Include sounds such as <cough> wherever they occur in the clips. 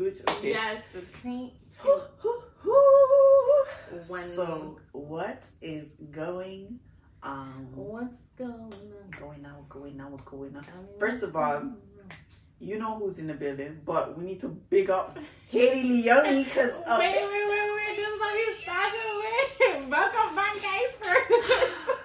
Gooch. Okay. Yes, the paint. So, what is going on? What's going on? Going on, going on, what's going on. First of all, You know who's in the building, but we need to big up Hadie Leonie because <laughs> wait, of wait, wait, wait. This is how we started with. Welcome back, guys. <laughs>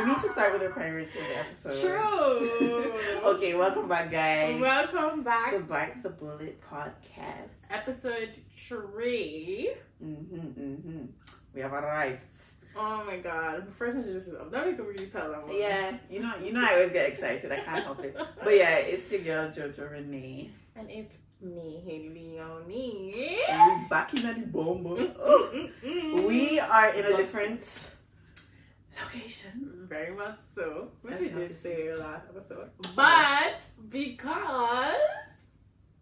We need to start with the of the episode. True. <laughs> Okay, welcome back, guys. Welcome back. to Bite the Bullet podcast. Episode three. Mm-hmm, mm-hmm. We have arrived. Oh my god. First introduce yourself. Then we can really tell them. Yeah, you know, you know, I always get excited. I can't help it. But yeah, it's your girl Jojo Renee. And it's me, Hadie Leonie. We back in the bomb. Oh. We are in a different location. Very much so. Which That's we did say last episode. But because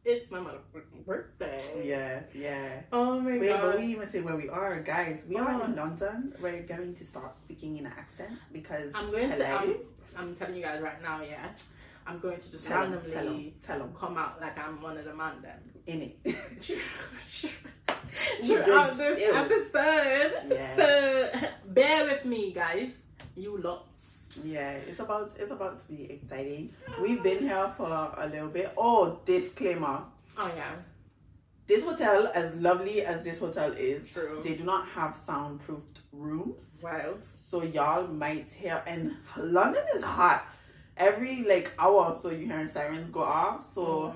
it's my motherfucking birthday. Yeah, yeah. Oh my Wait, god. but we even say where we are, guys. We are Oh. in London. We're going to start speaking in accents because I'm going to. hello. I'm, I'm telling you guys right now, yeah. I'm going to just tell them, randomly tell them, tell them, come out like I'm one of the man them. in it. <laughs> <laughs> Throughout this still. episode. Yeah. So bear with me, guys. You lots. Yeah, it's about it's about to be exciting. We've been here for a little bit. Oh, disclaimer. Oh yeah. This hotel, as lovely as this hotel is, True. they do not have soundproofed rooms. Wild. So y'all might hear and London is hot. Every like hour or so you hearing sirens go off. So mm.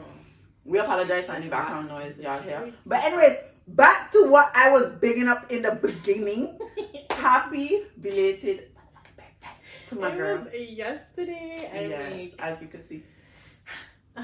we apologize for any background noise y'all hear. But anyways, back to what I was bigging up in the beginning. <laughs> Happy belated birthday to my it girl. was yesterday. I Yes, mean, as you can see. <sighs>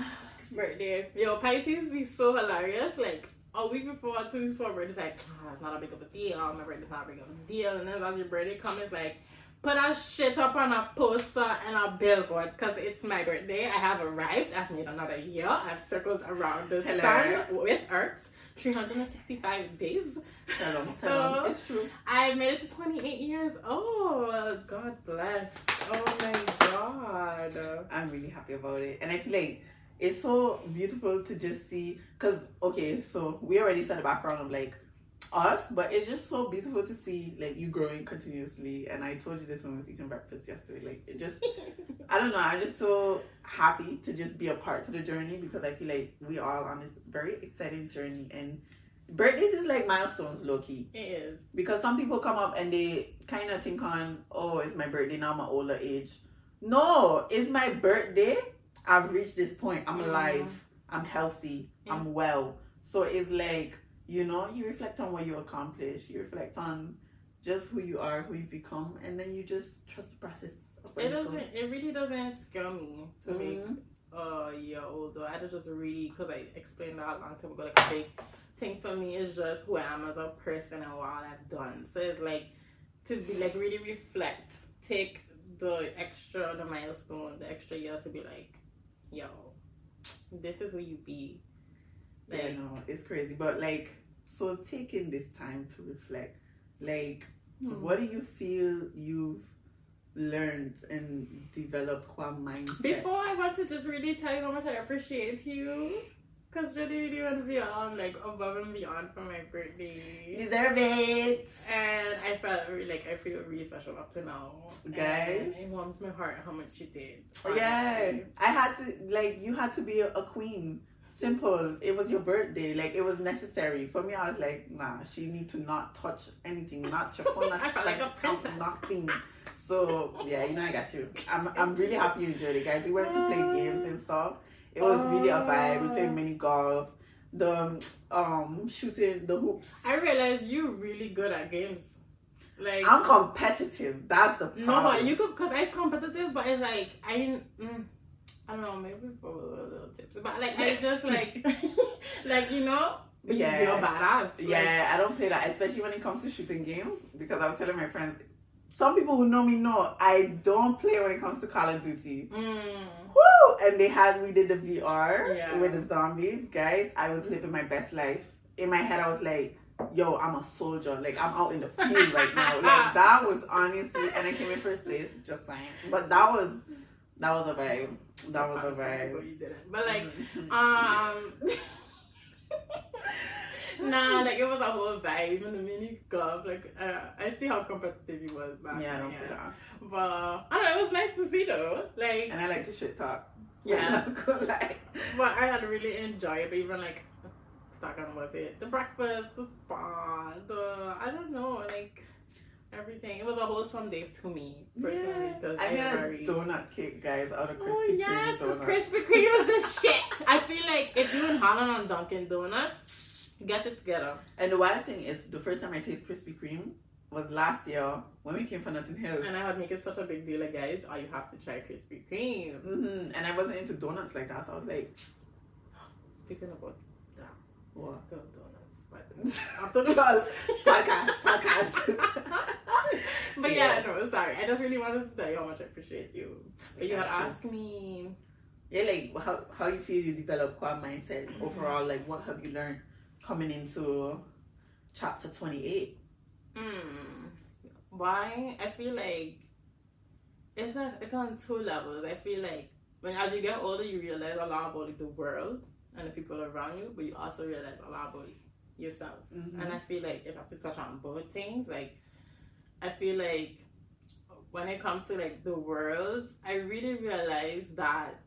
birthday. Yo, Pisces be so hilarious. Like a week before, two weeks before birthday, it's like, oh, it's not a big of a deal. My birthday's not a big of a deal. And then as your birthday comes, it's like, put a shit up on a poster and a billboard because it's my birthday. I have arrived. I've made another year. I've circled around the Hello. sun with Earth. 365 days. Tell them. <laughs> So- It's true. I made it to 28 years old. God bless. Oh my god. I'm really happy about it. And I feel like it's so beautiful to just see. Because, okay, so we already said the background of like us, but it's just so beautiful to see like you growing continuously. And I told you this when we was eating breakfast yesterday. Like, it just, <laughs> I don't know, I'm just so happy to just be a part to the journey because I feel like we all on this very exciting journey. And birthdays is like milestones, low key. It is. because some people come up and they kind of think on oh it's my birthday now i'm an older age no it's my birthday i've reached this point i'm Mhm. alive i'm healthy i'm well so it's like you know you reflect on what you accomplished you reflect on just who you are who you've become and then you just trust the process It doesn't. It really doesn't scare me to make Mhm. a year older. I just really because I explained that a long time ago. Like a big thing for me is just who I am as a person and what I've done. So it's like to be like really reflect, take the extra, the milestone, the extra year to be like, yo, this is who you be. Yeah Like, no it's crazy but like so taking this time to reflect like hmm. What do you feel you've learned and developed qua mindset? Before I want to just really tell you how much I appreciate you. Cause really, really went beyond, like above and beyond for my birthday. deserve it. And I felt really like I feel really special up to now. Guys. It warms my heart how much you did. Yeah. I had to like you had to be a, a queen. Simple. It was your birthday. Like it was necessary for me. I was like, nah, she need to not touch anything, not your phone, not <laughs> like a princess. nothing. So yeah, you know I got you. I'm I'm really happy you enjoyed it, guys. We went to play games and stuff. It was really a vibe. We played mini golf, the um shooting the hoops. I realized you're really good at games. Like I'm competitive. That's the problem. no, but you could cause I'm competitive, but it's like I. Mm, I don't know, maybe for little, little tips, but like I just like, <laughs> like you know, Yeah. you're badass. Like, Yeah, I don't play that, especially when it comes to shooting games. Because I was telling my friends, some people who know me know I don't play when it comes to Call of Duty. Mm. Woo! And they had we did the VR Yeah. with the zombies, guys. I was living my best life. In my head, I was like, "Yo, I'm a soldier. Like I'm out in the field right now." Like <laughs> that was honestly, and I came in first place. Just saying, but that was that was a vibe. That was a vibe. You didn't, but like <laughs> um. <laughs> nah, like it was a whole vibe. Even the mini golf, like uh, I see how competitive he was back Yeah, I then, don't yeah. But I don't know, it was nice to see though. Like, And I like to shit talk. <laughs> yeah. I'm not gonna lie. but I had really enjoyed it. Even like, talking about it, the breakfast, the spa, the I don't know, like everything. It was a wholesome day to me personally Yeah. because I made I'm a very. donut cake, guys, out of Krispy Oh Kreme yes, the donuts. Krispy Kreme is the shit. I feel like if you in Holland on Dunkin' Donuts, get it together. And the wild thing is, the first time I tasted Krispy Kreme was last year when we came from Notting Hill. And I would make it such a big deal, like guys, oh, you have to try Krispy Kreme. hmm And I wasn't into donuts like that, so I was like, Speaking about that. what? After the Well, podcast, podcast. <laughs> but yeah, Yeah. no, sorry. I just really wanted to tell you how much I appreciate you. But you had asked me. yeah, like how how you feel you develop quad mindset overall. Like, what have you learned coming into chapter twenty eight? Hmm. Why? I feel like it's a, it's on two levels. I feel like when as you get older, you realize a lot about like, the world and the people around you, but you also realize a lot about yourself. Mm-hmm. And I feel like if I have to touch on both things, like I feel like when it comes to like the world, I really realize that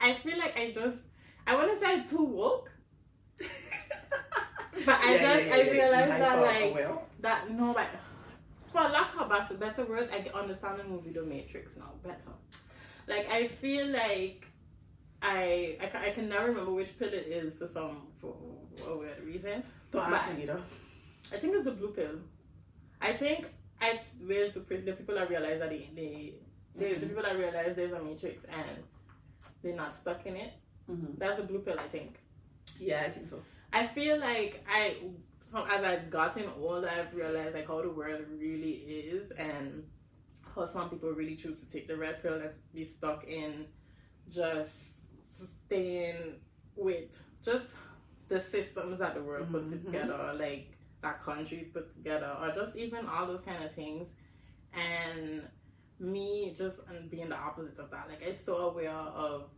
I feel like I just I want to say too woke, <laughs> but I just I realized that like well, that no like for lack of better better words, I can understand the movie The Matrix now better. Like I feel like I I can, I can never remember which pill it is for some for, for a weird reason. don't ask me either. I think it's the blue pill. I think I where's the the people that realize that they they, they the Mhm. people that realize there's a matrix and they're not stuck in it. hmm That's the blue pill. I think. Yeah, I think so. I feel like I, as I've gotten older, I've realized like how the world really is and how some people really choose to take the red pill and be stuck in just staying with just the systems that the world puts Mhm. together, like that country put together, or just even all those kind of things. And me just being the opposite of that, like I'm so aware of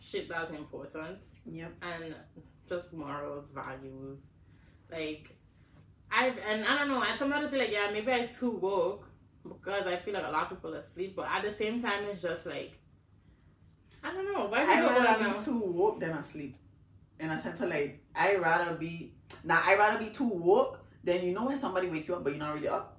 shit that's important Yep. and just morals, values. Like I've and I don't know, and sometimes I feel like yeah, maybe I'm too woke because I feel like a lot of people are asleep, but at the same time it's just like I don't know. Why I'd rather be now? too woke than asleep. In a sense of like, I'd rather be now. I'd rather be too woke than you know when somebody wake you up but you're not really up.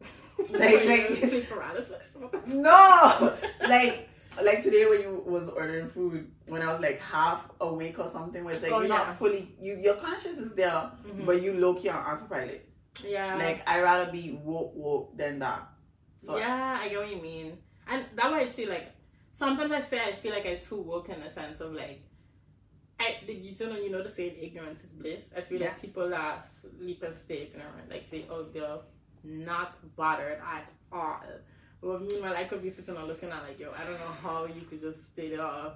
<laughs> like- like- <laughs> sleep paralysis. <laughs> No, like like today when you was ordering food when I was like half awake or something where it's like Oh, you're yeah. not fully you your conscious is there Mhm. but you low key on autopilot. yeah. Like I'd rather be woke woke than that. So yeah, I get what you mean. And that why I see like sometimes I say I feel like I'm too woke in the sense of like I the you know you know the saying ignorance is bliss. I feel Yeah. like people are sleep and stay ignorant, like they oh they're not bothered at all. Well meanwhile I could be sitting and looking at like yo, I don't know how you could just stay there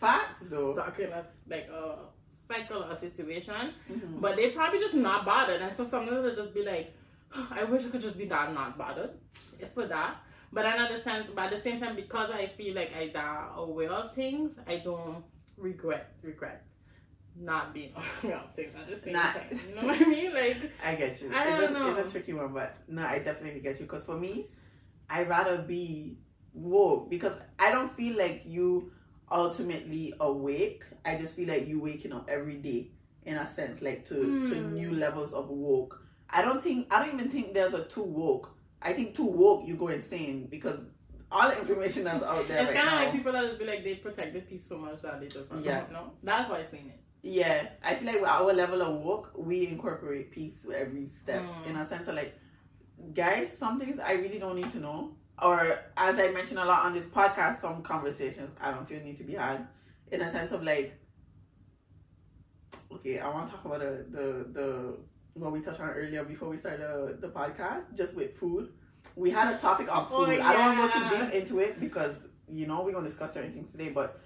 facts though. stuck in a like a cycle or a situation. Mhm. But they probably just not bothered. And so sometimes they'll just be like, I wish I could just be that not bothered. If for that. But in other sense, but at the same time, because I feel like I that aware of things, I don't regret regret not being <laughs> aware of things at the same Nah. time. You know what I mean? Like <laughs> I get you. I don't a, know. it's a tricky one, but no, I definitely get you. Because for me, I'd rather be woke because I don't feel like you ultimately awake. I just feel like you waking up every day in a sense, like to to Hmm. new levels of woke. I don't think I don't even think there's a too woke. I think too woke you go insane because all the information that's out there it's right kind of like people that just be like they protect the peace so much that they just don't Yeah. know. That's why I seen it. Yeah, I feel like with our level of work, we incorporate peace with every step Mm. in a sense of like, guys, some things I really don't need to know. Or as I mentioned a lot on this podcast, some conversations I don't feel need to be had in a sense of like, okay, I want to talk about the the the what we touched on earlier before we started the, the podcast, just with food. We had a topic on Oh, food. I don't want to go too deep into it because you know we're gonna discuss certain things today, but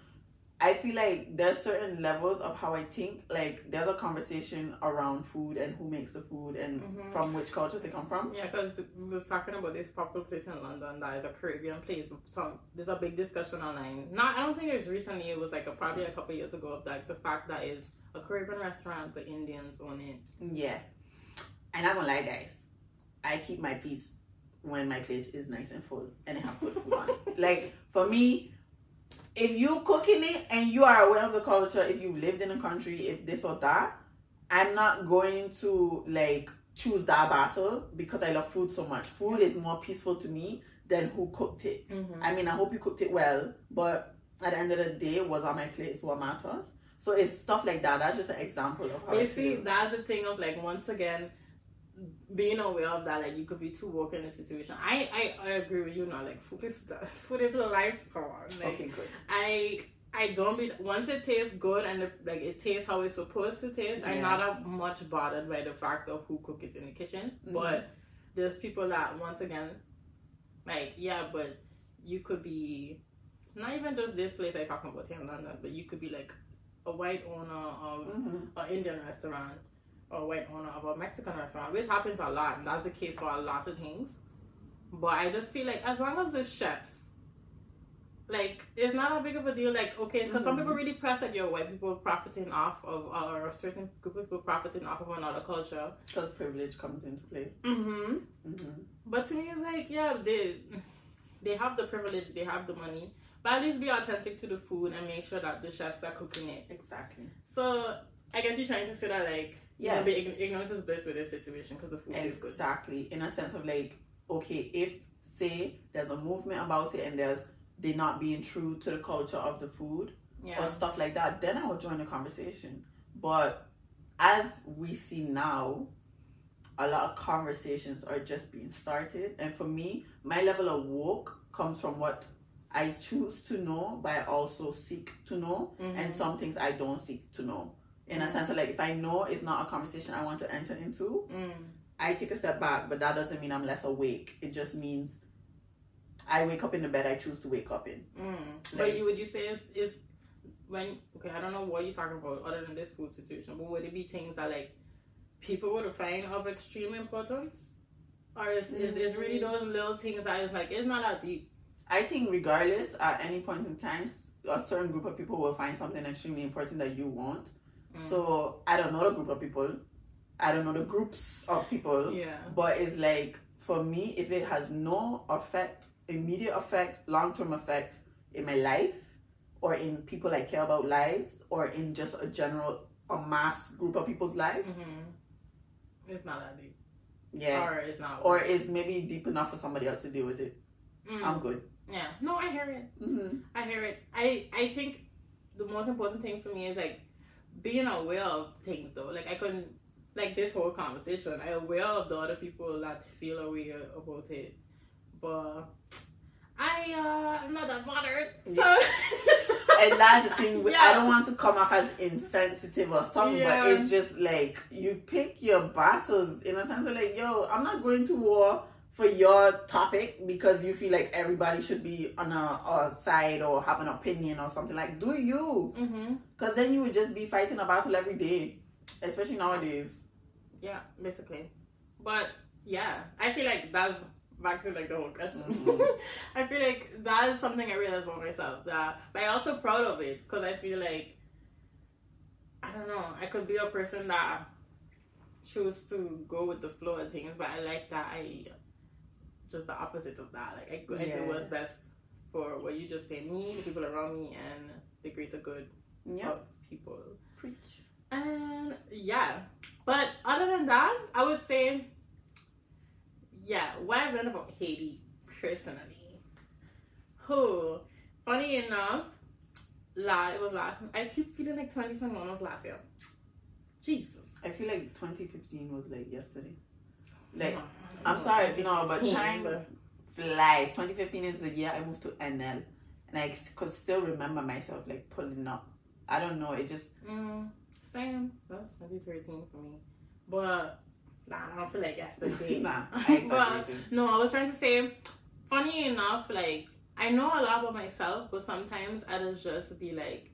I feel like there's certain levels of how I think. Like there's a conversation around food and who makes the food and Mhm. from which cultures they come from. Yeah, because we was talking about this popular place in London that is a Caribbean place. Some there's a big discussion online. Not, I don't think it was recently. It was like a, probably a couple years ago of like the fact that is a Caribbean restaurant, but Indians own it. Yeah. And I'm gonna lie, guys. I keep my peace when my plate is nice and full and I have good food on. <laughs> Like for me, if you cooking it and you are aware of the culture, if you lived in a country, if this or that, I'm not going to like choose that battle because I love food so much. Food is more peaceful to me than who cooked it. Mm-hmm. I mean, I hope you cooked it well, but at the end of the day, what's on my plate is what matters. So it's stuff like that. That's just an example of how I Basically, feel. that's the thing of like once again being aware of that. Like you could be too woke in a situation. I I, I agree with you now. Like food is <laughs> food is life. Come on. Like, Okay, good. I I don't be once it tastes good and the, like it tastes how it's supposed to taste. I'm not a much bothered by the fact of who cook it in the kitchen. Mhm. But there's people that once again, like yeah, but you could be not even just this place I'm talking about here in London, but you could be like a white owner of hmm an Indian restaurant or white owner of a Mexican restaurant, which happens a lot, and that's the case for a lot of things. But I just feel like as long as the chefs, like, it's not a big of a deal. Like, okay, because some Mhm. people really press that you're white people profiting off of, or a certain group of people profiting off of another culture. Because privilege comes into play. Mm-hmm. hmm But to me, it's like, yeah, they they have the privilege, they have the money, but at least be authentic to the food and make sure that the chefs are cooking it. Exactly. So I guess you're trying to say that like Yeah. yeah, be ign- ignorance is bliss with this situation because the food is good. Exactly. In a sense of like, okay, if say there's a movement about it and there's they not being true to the culture of the food Yeah, or stuff like that, then I will join the conversation. But as we see now, a lot of conversations are just being started. And for me, my level of woke comes from what I choose to know, but I also seek to know. Mhm. And some things I don't seek to know. In a sense of like, if I know it's not a conversation I want to enter into, Mm. I take a step back, but that doesn't mean I'm less awake. It just means I wake up in the bed I choose to wake up in. Mm. Like- but you would you say is is when okay I don't know what you're talking about other than this food situation, but would it be things that like people would find of extreme importance, or is is, is really Mm. those little things that is like it's not that deep. I think regardless, at any point in time, a certain group of people will find something extremely important that you want. Mm. So I don't know the group of people. I don't know the groups of people. Yeah. But it's like for me, if it has no effect, immediate effect, long term effect in my life, or in people I care about lives, or in just a general a mass group of people's lives, hmm It's not that deep. yeah. Or it's not. Or it's maybe deep enough for somebody else to deal with it. Mm. I'm good. yeah. No, I hear it. hmm I hear it. I I think the most important thing for me is like being aware of things though. Like I couldn't like this whole conversation. I'm aware of the other people that feel aware about it, but I uh I'm not that bothered. So And that's the thing. With, I don't want to come off as insensitive or something, Yeah. but it's just like you pick your battles in a sense of like, yo, I'm not going to war for your topic because you feel like everybody should be on a, a side or have an opinion or something. Like, do you? Because then you would just be fighting a battle every day, especially nowadays. Yeah, basically. But yeah, I feel like that's back to like the whole question. Mhm. <laughs> I feel like that is something I realized about myself. That, but I'm also proud of it because I feel like I don't know. I could be a person that choose to go with the flow of things, but I like that I just the opposite of that. Like I, go- I do Yeah. what's best for what you just say, me, the people around me, and the greater good Yeah, of people. preach. And yeah, but other than that, I would say, yeah, what I've learned about Hadie personally. Who, funny enough, la it was last. I keep feeling like 2021 was last year. Jesus. I feel like 2015 was like yesterday. Like, No, I'm sorry, no, but 2015, time flies. 2015 is the year I moved to NL, and I could still remember myself like pulling up. I don't know. It just Mm, same. That's 2013 for me. But nah, I don't feel like yesterday. <laughs> nah. I but no, I was trying to say, funny enough, like I know a lot about myself, but sometimes I'll just be like,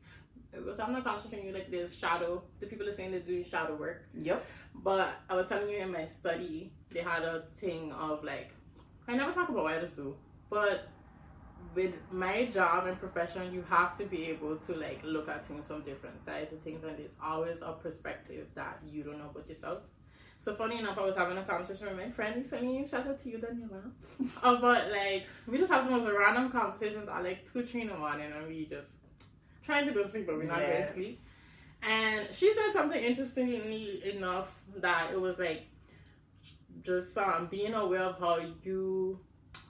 because I'm not concentrating you like this shadow. The people are saying they're doing shadow work, Yep. But I was telling you in my study they had a thing of like I never talk about what I just do, but with my job and profession, you have to be able to like look at things from different sides of things, and it's always a perspective that you don't know about yourself. So funny enough, I was having a conversation with my friend recently. Shout out to you, Daniela. <laughs> about like we just have the most random conversations at like two, three in the morning, and we just trying to go sleep, but we're not Yeah. going to sleep. And she said something interestingly enough that it was like just um being aware of how you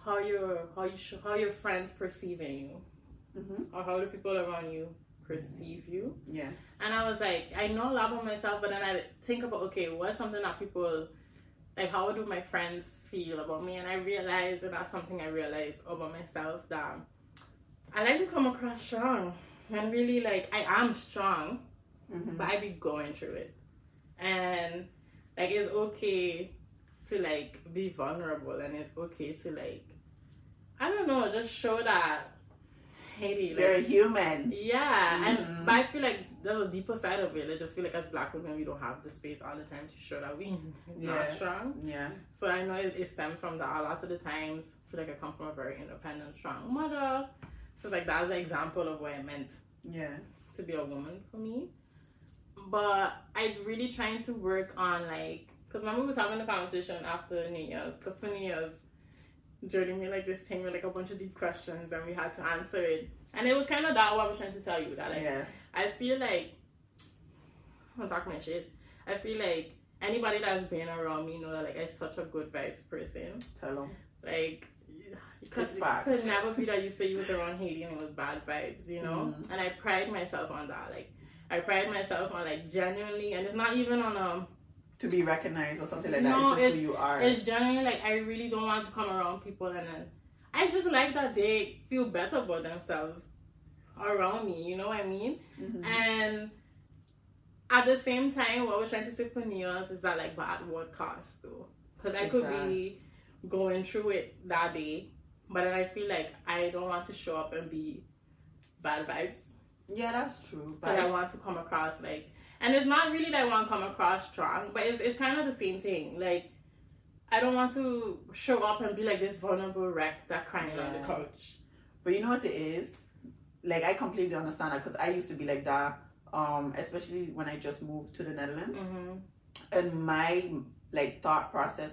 how your how you sh- how your friends perceiving you hmm or how the people around you perceive you. Yeah. And I was like, I know a lot about myself, but then I think about okay, what's something that people like? How do my friends feel about me? And I realized, and that's something I realized about myself that I like to come across strong, and really like I am strong, hmm but I be going through it, and like it's okay to like be vulnerable, and it's okay to like I don't know, just show that. Hey, like, You're human. yeah, Mhm. and but I feel like there's a deeper side of it. I just feel like as black women, we don't have the space all the time to show that we not Yeah. strong. Yeah. So I know it, it stems from that. A lot of the times, I feel like I come from a very independent, strong mother. So like that's an example of what it meant Yeah. to be a woman for me. But I'm really trying to work on like, cause remember we was having a conversation after New Year's, cause for New Year's, Jordan made like this thing with like a bunch of deep questions and we had to answer it. And it was kind of that what I was trying to tell you that like Yeah. I feel like I'm talking my shit. I feel like anybody that's been around me know that like I'm such a good vibes person. Tell them. Like because it could never be that you say you was around Hadie and it was bad vibes, you know? Mhm. And I pride myself on that. Like I pride myself on like genuinely and it's not even on a To be recognized or something like No, that. It's just it's- who you are. it's genuinely like I really don't want to come around people and then I just like that they feel better about themselves around me, you know what I mean? Mhm. And at the same time, what we're trying to say for New Year's is that like, but at what cost though? Because I could be going through it that day, but then I feel like I don't want to show up and be bad vibes. Yeah, that's true. But I want to come across like, and it's not really that I want to come across strong, but it's it's kind of the same thing. Like, I don't want to show up and be like this vulnerable wreck that crying on the couch. but you know what it is? Like I completely understand that because I used to be like that. Um, especially when I just moved to the Netherlands. hmm and my like thought process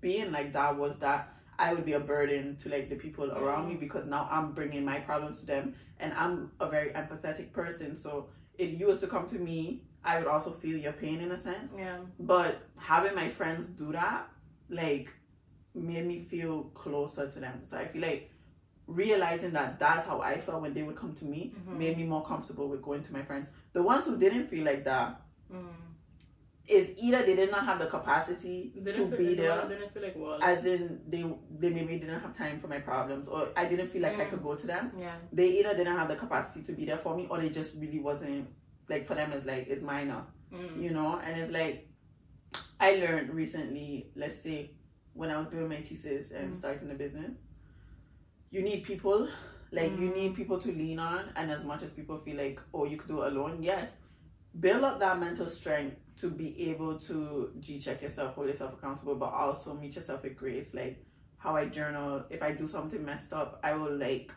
being like that was that I would be a burden to like the people around me because now I'm bringing my problems to them and I'm a very empathetic person so if you was to come to me I would also feel your pain in a sense Yeah. but having my friends do that like made me feel closer to them so I feel like realizing that that's how I felt when they would come to me Mhm. made me more comfortable with going to my friends the ones who didn't feel like that Mm. Is either they did not have the capacity to Didn't feel, be there, Didn't feel like well. as in they they maybe didn't have time for my problems, or I didn't feel like I Mm. could go to them. yeah. They either didn't have the capacity to be there for me, or they just really wasn't like for them. It's like it's minor, Mm. you know. And it's like I learned recently. Let's say when I was doing my thesis and Mm. starting the business, you need people. Like you Mm. need people to lean on, and as much as people feel like, oh, you could do it alone, yes, build up that mental strength to be able to G check yourself, hold yourself accountable, but also meet yourself with grace. Like how I journal, if I do something messed up, I will like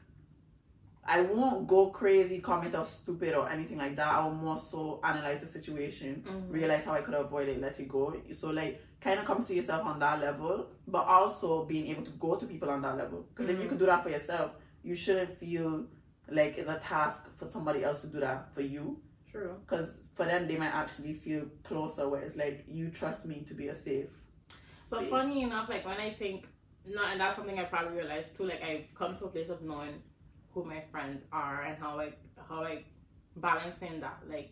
I won't go crazy, call myself stupid or anything like that. I will more so analyze the situation, Mhm. realize how I could avoid it, let it go. So like kind of come to yourself on that level, but also being able to go to people on that level. Because if you could do that for yourself, you shouldn't feel like it's a task for somebody else to do that for you True. because for them they might actually feel closer where it's like you trust me to be a safe So space. funny enough, like when I think, no, and that's something I probably realized too. Like I've come to a place of knowing who my friends are and how I how I balancing that, like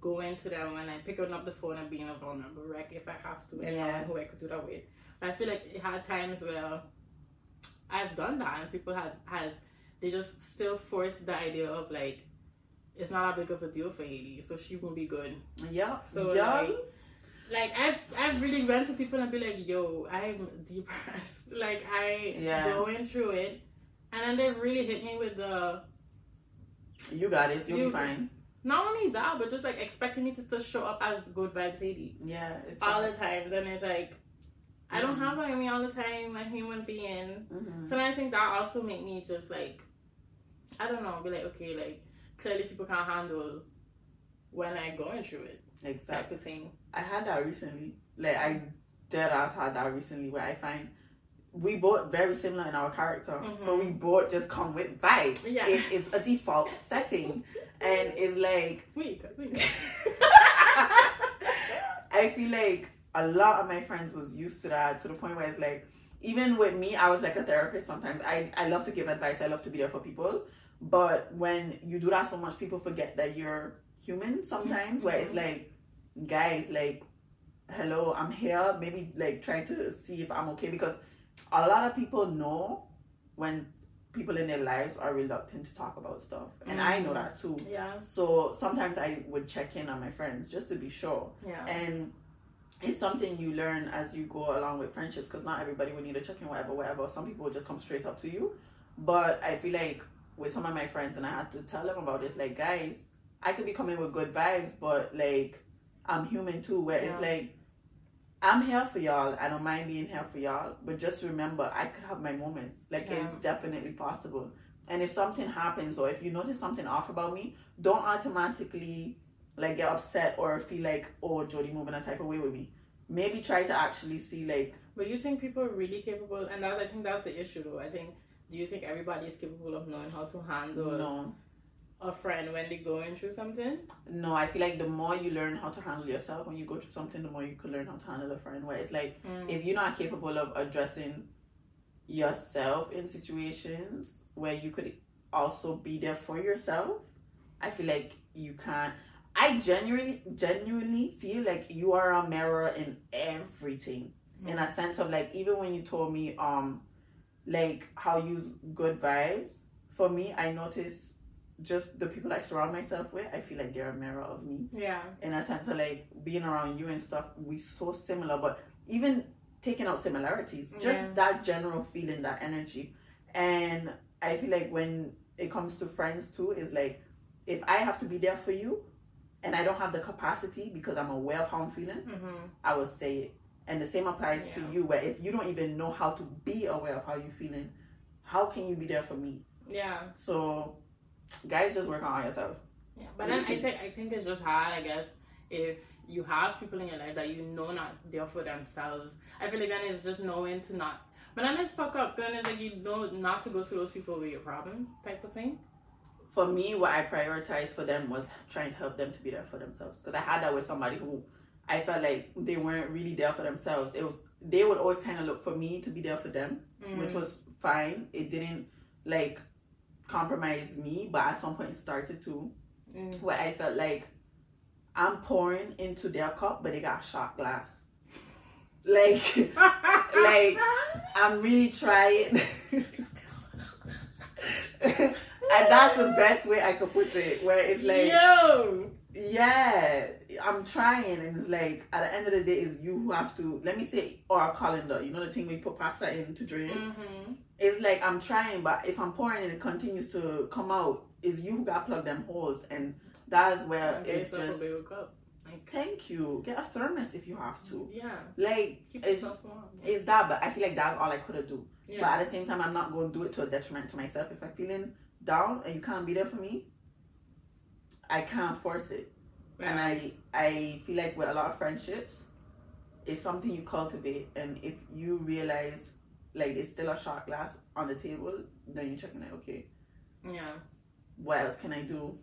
going to them when I'm picking up the phone and being a vulnerable wreck if I have to, and Yeah. who I could do that with. But I feel like it had times where I've done that and people had has they just still force the idea of like it's not that big of a deal for Hadie, so she won't be good. yeah So, yeah like, like I've I've really went to people and be like, yo, I'm depressed. <laughs> Like I Yeah. going through it, and then they really hit me with the you got it you'll You- be fine not only that, but just like expecting me to still show up as good vibes Hadie yeah it's all fine. the time. Then it's like I don't Mhm. have that in me all the time. I'm a human being. Mhm. So then I think that also made me just like I don't know, be like, okay, like clearly people can't handle when I'm going through it. Exactly. Type thing. I had that recently. Like I dead ass had that recently where I find we both very similar in our character. Mhm. So we both just come with vibes. Yeah. It, it's a default setting. And <laughs> it's like Wait, wait. <laughs> I feel like a lot of my friends was used to that to the point where it's like even with me, I was like a therapist sometimes. I, I love to give advice, I love to be there for people. But when you do that so much, people forget that you're human sometimes, where it's mm-hmm. like, guys, like, hello, I'm here. Maybe like trying to see if I'm okay because a lot of people know when people in their lives are reluctant to talk about stuff. And I know that too. Mm-hmm. yeah, So sometimes I would check in on my friends just to be sure yeah. and it's something you learn as you go along with friendships because not everybody will need a check-in whatever whatever some people will just come straight up to you but i feel like with some of my friends and i had to tell them about this like guys i could be coming with good vibes but like i'm human too where it's like i'm here for y'all i don't mind being here for y'all but just remember i could have my moments like Yeah. it's definitely possible and if something happens or if you notice something off about me don't automatically like get upset or feel like oh Jody moving a type of way with me. Maybe try to actually see like But you think people are really capable, and that's I think that's the issue though. I think. Do you think everybody is capable of knowing how to handle no, a friend when they're going through something? no. I feel like the more you learn how to handle yourself when you go through something, the more you can learn how to handle a friend. Where it's like Mm. if you're not capable of addressing yourself in situations where you could also be there for yourself, I feel like you can't. I genuinely, genuinely feel like you are a mirror in everything. In a sense of like, even when you told me, um, like how you use good vibes. For me, I notice just the people I surround myself with. I feel like they're a mirror of me Yeah. in a sense of like being around you and stuff, we so similar, but even taking out similarities, just Yeah. that general feeling, that energy. And I feel like when it comes to friends too, is like if I have to be there for you and I don't have the capacity because I'm aware of how I'm feeling, Mm-hmm. I will say it. And the same applies to you, where if you don't even know how to be aware of how you're feeling, how can you be there for me? Yeah. So, guys, just work on yourself. Yeah. But then I think I think it's just hard. I guess if you have people in your life that you know not there for themselves, I feel like then it's just knowing to not. But then it's fuck up. Then it's like you know not to go to those people with your problems, type of thing. for me, what I prioritized for them was trying to help them to be there for themselves. Because I had that with somebody who I felt like they weren't really there for themselves. It was they would always kind of look for me to be there for them, Mm. which was fine. It didn't like compromise me, but at some point it started to Mm. where I felt like I'm pouring into their cup, but they got shot glass. <laughs> Like Like, I'm really trying. <laughs> and that's the best way I could put it. Where it's like, yo. Yeah, I'm trying, and it's like at the end of the day, is you who have to. Let me say, or a colander. You know the thing we put pasta in to drain. Mm-hmm. It's like I'm trying, but if I'm pouring and it continues to come out, is you who got plug them holes, and that's where it's just. Like, Thank you. Get a thermos if you have to. yeah. Like Keep it's it's that, but I feel like that's all I could have do. But at the same time, I'm not going to do it to a detriment to myself. If I'm feeling down and you can't be there for me, I can't force it. And I I feel like with a lot of friendships, it's something you cultivate. And if you realize like there's still a shot glass on the table, then you're checking like, okay, Yeah. what else can I do?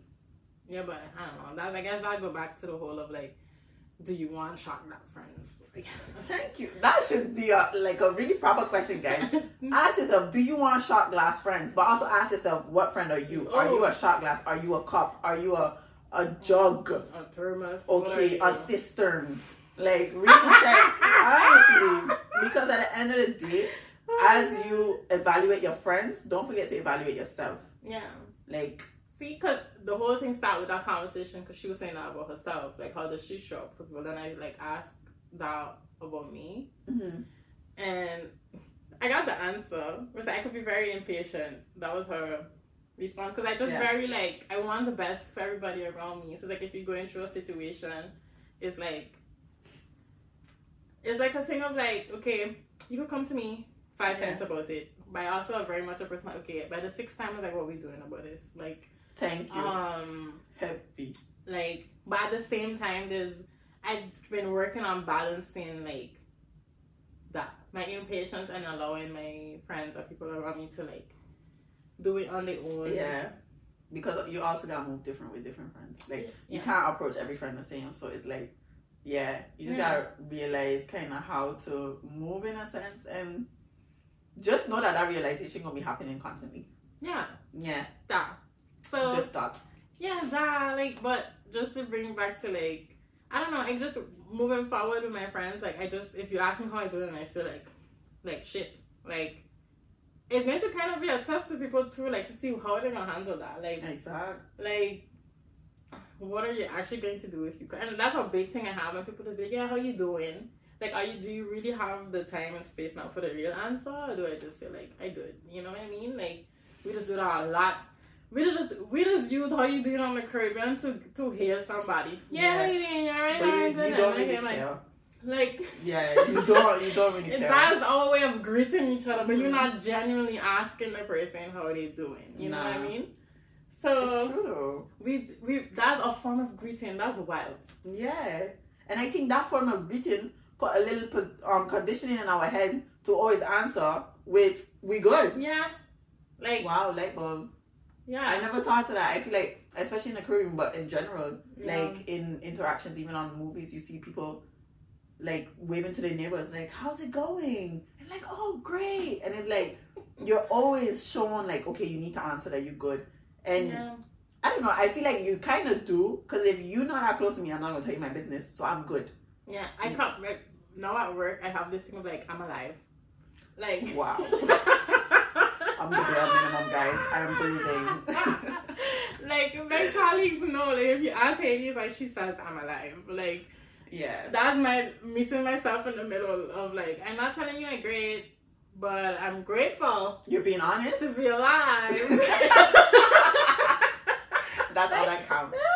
Yeah, but I don't know. That I guess I go back to the whole of like, do you want shot glass friends? Like, <laughs> Thank you. That should be a like a really proper question, guys. <laughs> ask yourself, do you want shot glass friends? But also ask yourself, what friend are you? Are you a oh. shot glass? Are you a cup? Are you a a jug? a thermos. Okay, a cistern. Like really check <laughs> honestly. Because at the end of the day, as you evaluate your friends, don't forget to evaluate yourself. Yeah. Like See, because the whole thing started with that conversation because she was saying that about herself. Like, how does she show up for people? Then I, like, asked that about me. mhm. And I got the answer. Was I could be very impatient. That was her response. Because I just Yeah. very, like, I want the best for everybody around me. So, like, if you're going through a situation, it's like, it's like a thing of, like, okay, you can come to me five Yeah. times about it. But I also very much a person like, okay, by the sixth time, I was like, what are we doing about this? Like, Thank you. um, Happy. like, but at the same time, there's I've been working on balancing like that my impatience and allowing my friends or people around me to like do it on their own. Yeah. Because you also gotta move different with different friends. Like you Yeah. can't approach every friend the same. So it's like, yeah, you just Yeah. gotta realize kind of how to move in a sense, and just know that that realization gonna be happening constantly. yeah, Yeah, that. So just start. yeah, that like, but just to bring back to like, I don't know, like just moving forward with my friends. Like, I just if you ask me how I do it, and I feel like, like shit, like. It's going to kind of be a test to people too, like to see how they're gonna handle that. Like, Exactly. like what are you actually going to do if you can and that's a big thing i have when people just be like yeah how you doing like are you do you really have the time and space now for the real answer or do i just feel like i good you know what i mean like we just do that a lot we just we just use how you doing on the Caribbean to to hail somebody. Yeah, Yeah. how you doing? You alright? But you, Alright, you don't really I'm like, care. like Yeah, you don't. You don't really <laughs> care. that is our way of greeting each other, but you're Mhm. not genuinely asking the person how they're doing. You know what I Nah. mean? It's So true we we that's a form of greeting. That's wild. Yeah, and I think that form of greeting put a little um conditioning in our head to always answer with "we good." Yeah, like Wow, light bulb. Yeah, I never thought of that. I feel like, especially in the Caribbean, but in general, Yeah. like in interactions, even on movies, you see people like waving to their neighbors, like, "How's it going?" And like, "Oh, great!" And it's like you're always shown like, okay, you need to answer that you're good. And yeah. I don't know. I feel like you kind of do because if you're not that close to me, I'm not gonna tell you my business, so I'm good. Yeah, I mm. can't. Like, now at work, I have this thing of like I'm alive. Like Wow. <laughs> <laughs> I'm the bare minimum, guys. I'm breathing. <laughs> like my colleagues know. Like if you ask Hadie, it's like she says I'm alive. Like yeah. that's my meeting myself in the middle of like I'm not telling you I'm great, but I'm grateful You're being honest. to be alive. <laughs> That's all that counts. <laughs>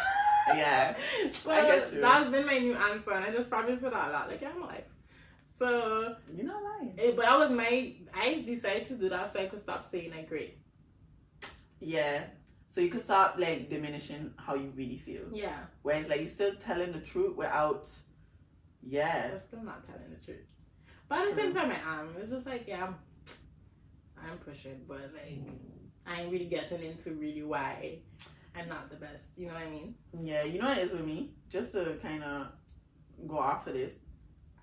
Yeah. So that's been my new answer, and I just probably said that a lot. Like yeah, I'm alive. So You're not lying. Eh, but I was my I decided to do that so I could stop saying I great. Yeah. So you could stop like diminishing how you really feel. Yeah. Whereas like you're still telling the truth without Yeah. I'm still not telling the truth. But at the same True. time I am. It's just like yeah I'm I'm pushing, but like I ain't really getting into really why I'm not the best. You know what I mean? Yeah, you know what it is with me? Just to kinda go off of this.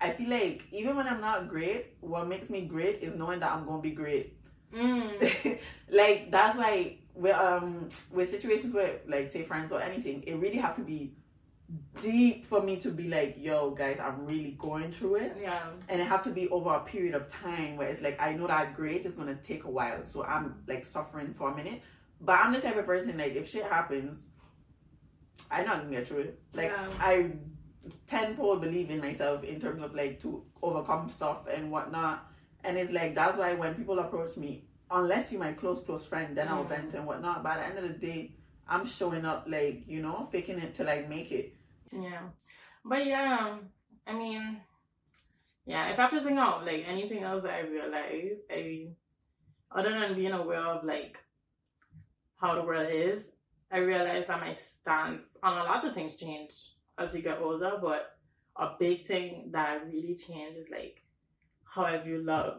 I feel like even when I'm not great, what makes me great is knowing that I'm gonna be great. Mm. <laughs> like that's why with um with situations where like say friends or anything, it really have to be deep for me to be like, yo guys, I'm really going through it. Yeah. And it have to be over a period of time where it's like I know that great is gonna take a while. So I'm like suffering for a minute. But I'm the type of person like if shit happens, I know I can get through it. Like Yeah. I tenfold believe in myself in terms of like to overcome stuff and whatnot. And it's like that's why when people approach me, unless you're my close close friend, then I'll Mm. vent and whatnot. But at the end of the day, I'm showing up like you know, faking it till I make it. Yeah. But yeah, I mean, yeah, if I have to think out like anything else that I realize, I, other than being aware of like how the world is, I realize that my stance on a lot of things change as you get older, but a big thing that really changed is like how I view love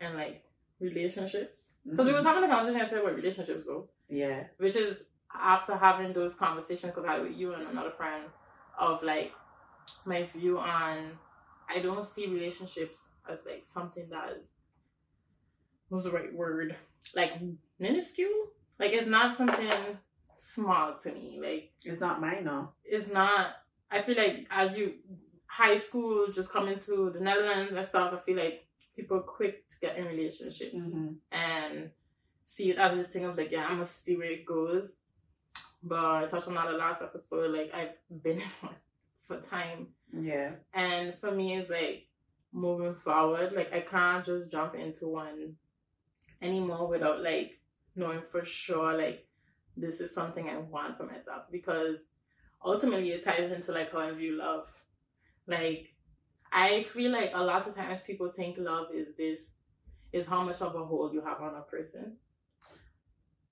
and like relationships. Because we Mhm. was having a conversation yesterday about relationships though yeah, which is after having those conversations because I had with you and another friend of like my view on I don't see relationships as like something that is what's the right word like minuscule like it's not something small to me like it's not mine now. it's not I feel like as you high school just coming to the Netherlands and stuff I feel like people are quick to get in relationships Mhm. and see it as this thing of like, yeah, I'm gonna see where it goes. But I touched on that the last episode, like I've been <laughs> for time. Yeah. And for me it's like moving forward, like I can't just jump into one anymore without like knowing for sure like this is something I want for myself because ultimately it ties into like how I view love. Like I feel like a lot of times people think love is this is how much of a hold you have on a person.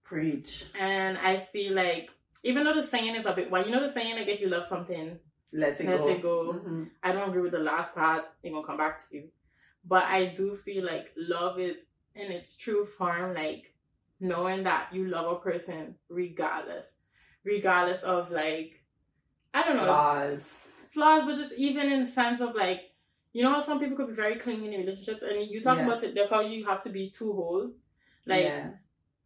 Preach. And I feel like even though the saying is a bit well, you know the saying like if you love something, Let it let go. it go. Mhm. I don't agree with the last part. They're gonna come back to you. But I do feel like love is in its true form, like knowing that you love a person regardless. Regardless of like I don't know flaws, flaws, but just even in the sense of like you know how some people could be very clingy in relationships and you talk Yeah. about it, they call you have to be two wholes. Like yeah.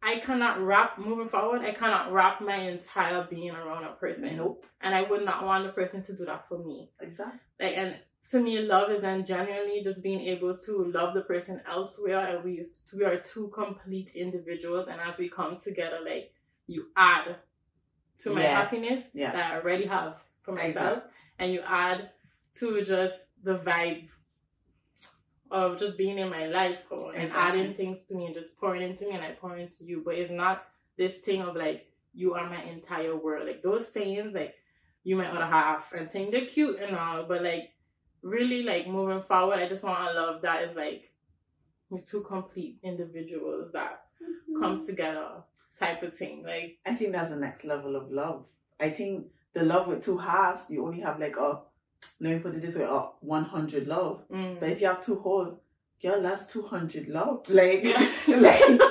I cannot wrap moving forward, I cannot wrap my entire being around a person. Nope. And I would not want the person to do that for me Exactly. like and to me love is then genuinely just being able to love the person elsewhere and we we are two complete individuals and as we come together like you add to my Yeah. happiness Yeah. that I already have for myself Exactly. and you add to just the vibe of just being in my life or, and Exactly. adding things to me and just pouring into me and I pour into you but it's not this thing of like you are my entire world like those sayings like you my other half and think they're cute and all, but like really like moving forward, I just want a love that is like we're two complete individuals that Mm-hmm. come together type of thing. Like I think that's the next level of love. I think the love with two halves, you only have like a, let me put it this way, a 100 love. mm. But if you have two wholes, girl, that's 200 love. <laughs> Like, Yeah. like <laughs>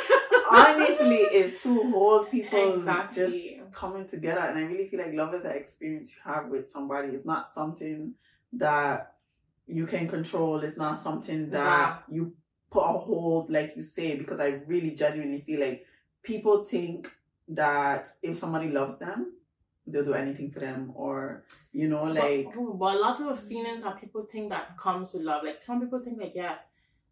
honestly, it's two wholes, people just coming together. And I really feel like love is an experience you have with somebody. It's not something that you can control. It's not something that you put a hold, like you say, because I really genuinely feel like people think that if somebody loves them, they'll do anything for them, or you know, like but, but a lot of feelings that people think that comes with love. Like some people think like, yeah,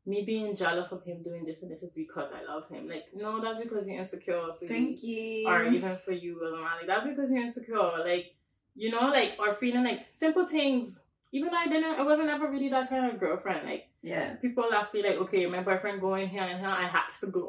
me being jealous of him doing this and this is because I love him. Like, no, that's because you're insecure. So thank you. or even for you as a man. Like that's because you're insecure. Like you know, like or feeling like simple things. Even though I didn't, I wasn't ever really that kind of girlfriend. Like yeah, people that feel like, okay, my boyfriend going here and here, I have to go.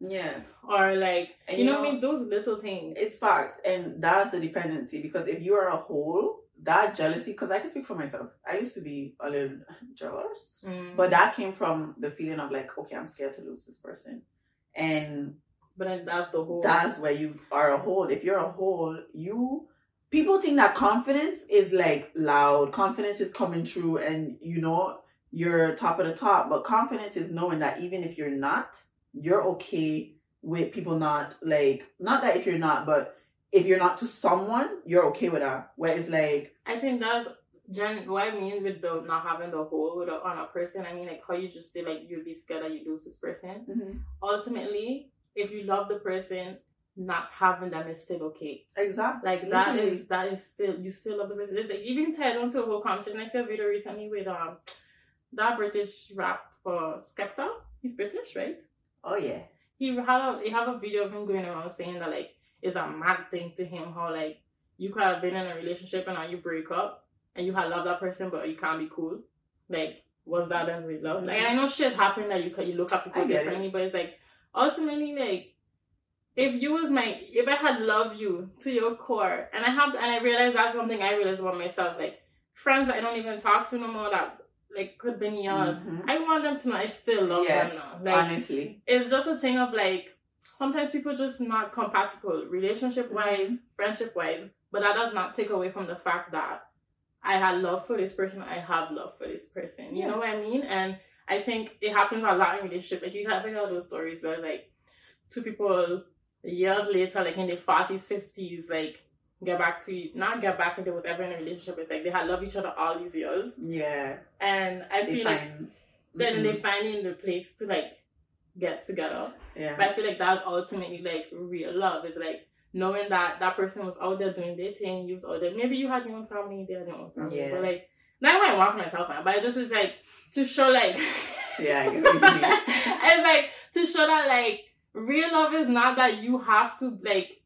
yeah. Or like, you, you know, what I mean, those little things. It's facts, and that's the dependency. Because if you are a whole, that jealousy. Because I can speak for myself. I used to be a little jealous, Mm. but that came from the feeling of like, okay, I'm scared to lose this person, and but then that's the whole. that's where you are a whole. If you're a whole, you people think that confidence is like loud. Confidence is coming through, and you know you're top of the top. But confidence is knowing that even if you're not, you're okay with people not like not that if you're not, but if you're not to someone, you're okay with that. Where it's like, I think that's gen. What I mean with the not having the whole with on a person, I mean like how you just say like you'll be scared that you lose this person. Mm-hmm. Ultimately, if you love the person, not having them is still okay. exactly, Like that Literally. is that is still you still love the person. It's like even ties onto a whole conversation. I saw a video recently with um that British rap uh, Skepta. He's British, right? oh yeah, He had a he have a video of him going around saying that like it's a mad thing to him how like you could have been in a relationship and now you break up and you had loved that person but you can't be cool. Like was that then with love? Like I know shit happened that you can you look at people get it. differently, but it's like ultimately like if you was my if I had loved you to your core and I have and I realized that's something I realized about myself, like friends that I don't even talk to no more that like could be years. Mhm. I want them to know I still love yes, them now. Like honestly, it's just a thing of like sometimes people just not compatible relationship wise, friendship wise, but that does not take away from the fact that I had love for this person, I have love for this person. You Yeah. know what I mean? And I think it happens a lot in relationship. Like you have like all those stories where like two people years later, like in their forties, fifties, like get back to not get back if they was ever in a relationship. It's like they had loved each other all these years. yeah. And I They feel like find, then they finally in the place to like get together. yeah. But I feel like that's ultimately like real love. It's like knowing that that person was out there doing their thing, you was out there. Maybe you had your own family, they had your own family. Yeah. But like not I want for myself, man. But it just is like to show like Yeah, I get what you <laughs> mean. it's like to show that like real love is not that you have to like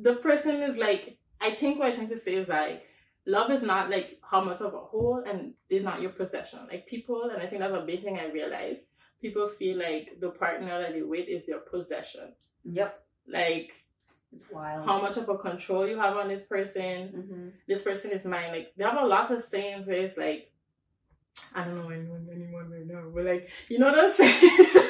the person is like I think what I'm trying to say is like love is not like how much of a whole and is not your possession. Like people and I think that's a big thing I realized. People feel like the partner that they with is their possession. Yep, Like it's wild. how much of a control you have on this person. hmm This person is mine. Like they have a lot of sayings where it's like I don't know anyone, anyone right now, but like, you know what I'm saying?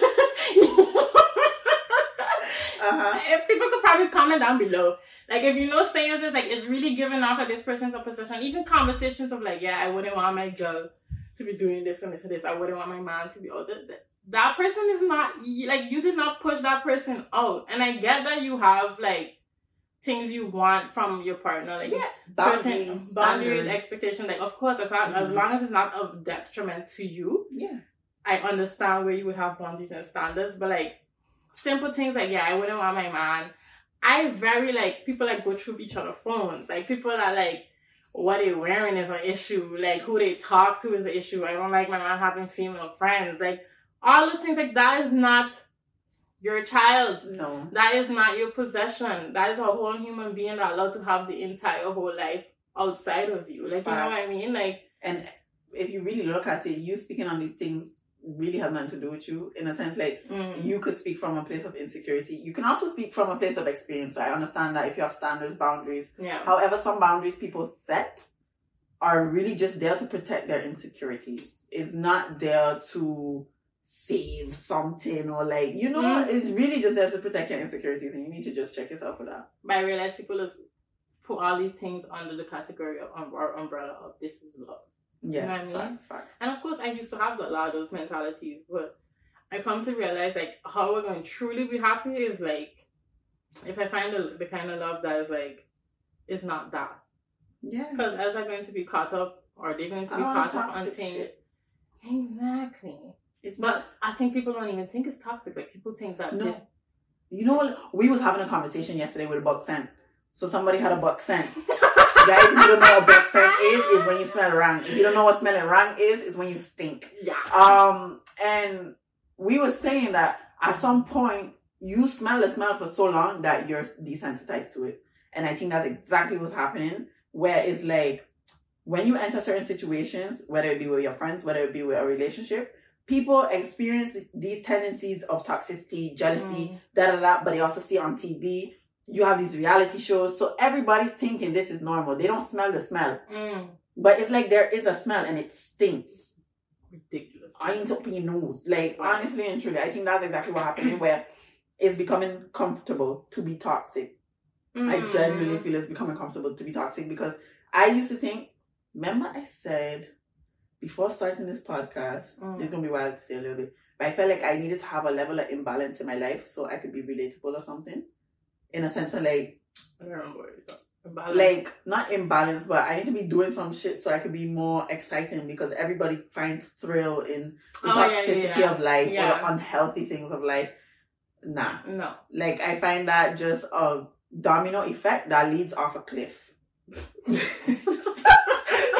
Uh-huh. people could probably comment down below. Like if you know saying this, like it's really giving off at this person's opposition. Even conversations of like, yeah, I wouldn't want my girl to be doing this and this and this. I wouldn't want my man to be all that. that- That person is not like you did not push that person out. And I get that you have like things you want from your partner, like Yeah, certain boundaries, boundaries, standards. expectations. Like of course, as long, as long as it's not of detriment to you, Yeah. I understand where you would have boundaries and standards, but like simple things like yeah, I wouldn't want my man. I very like people like go through each other phones. Like people that like what they wearing is an issue. Like who they talk to is an issue. I don't like my man having female friends. Like all those things like that is not your child. No. That is not your possession. That is a whole human being that allowed to have the entire whole life outside of you. Like you know what I mean? Like And if you really look at it, you speaking on these things really has nothing to do with you. In a sense, like mm, you could speak from a place of insecurity. You can also speak from a place of experience. So I understand that if you have standards, boundaries. yeah. However, some boundaries people set are really just there to protect their insecurities. It's not there to save something or like you know, Mm. it's really just there to protect your insecurities and you need to just check yourself for that. But I realize people just put all these things under the category of um, or umbrella of this is love. Yeah, know what I mean? facts, facts. And of course, I used to have a lot of those mentalities, but I come to realize like how we're going to truly be happy is like if I find the, the kind of love that is like is not that. yeah. Because as I'm going to be caught up, or they're going to be don't caught up on things. shit. Exactly. It's But not I think people don't even think it's toxic. Like people think that No. You know what? We was having a conversation yesterday with a buck scent. So somebody had a buck scent. <laughs> Guys, if you don't know what buck scent is, is when you smell wrong. If you don't know what smelling wrong is, is when you stink. Yeah. Um, and we were saying that at some point you smell the smell for so long that you're desensitized to it. And I think that's exactly what's happening. Where it's like when you enter certain situations, whether it be with your friends, whether it be with a relationship, people experience these tendencies of toxicity, jealousy, Mm. da da da, but they also see on TV. You have these reality shows, so everybody's thinking this is normal. They don't smell the smell, Mm. but it's like there is a smell and it stinks. Ridiculous. I ain't open your nose. Like Right. honestly and truly, I think that's exactly what happening. Where it's becoming comfortable to be toxic. I Mm. genuinely feel it's becoming comfortable to be toxic because I used to think. Remember, I said before starting this podcast, Mm. it's gonna be wild to say a little bit, but I felt like I needed to have a level of imbalance in my life so I could be relatable or something. In a sense of like, I don't remember what you're like not imbalance, but I need to be doing some shit so I could be more exciting because everybody finds thrill in the Oh, toxicity yeah, yeah. of life or the unhealthy things of life. Nah. no. Like I find that just a domino effect that leads off a cliff. <laughs>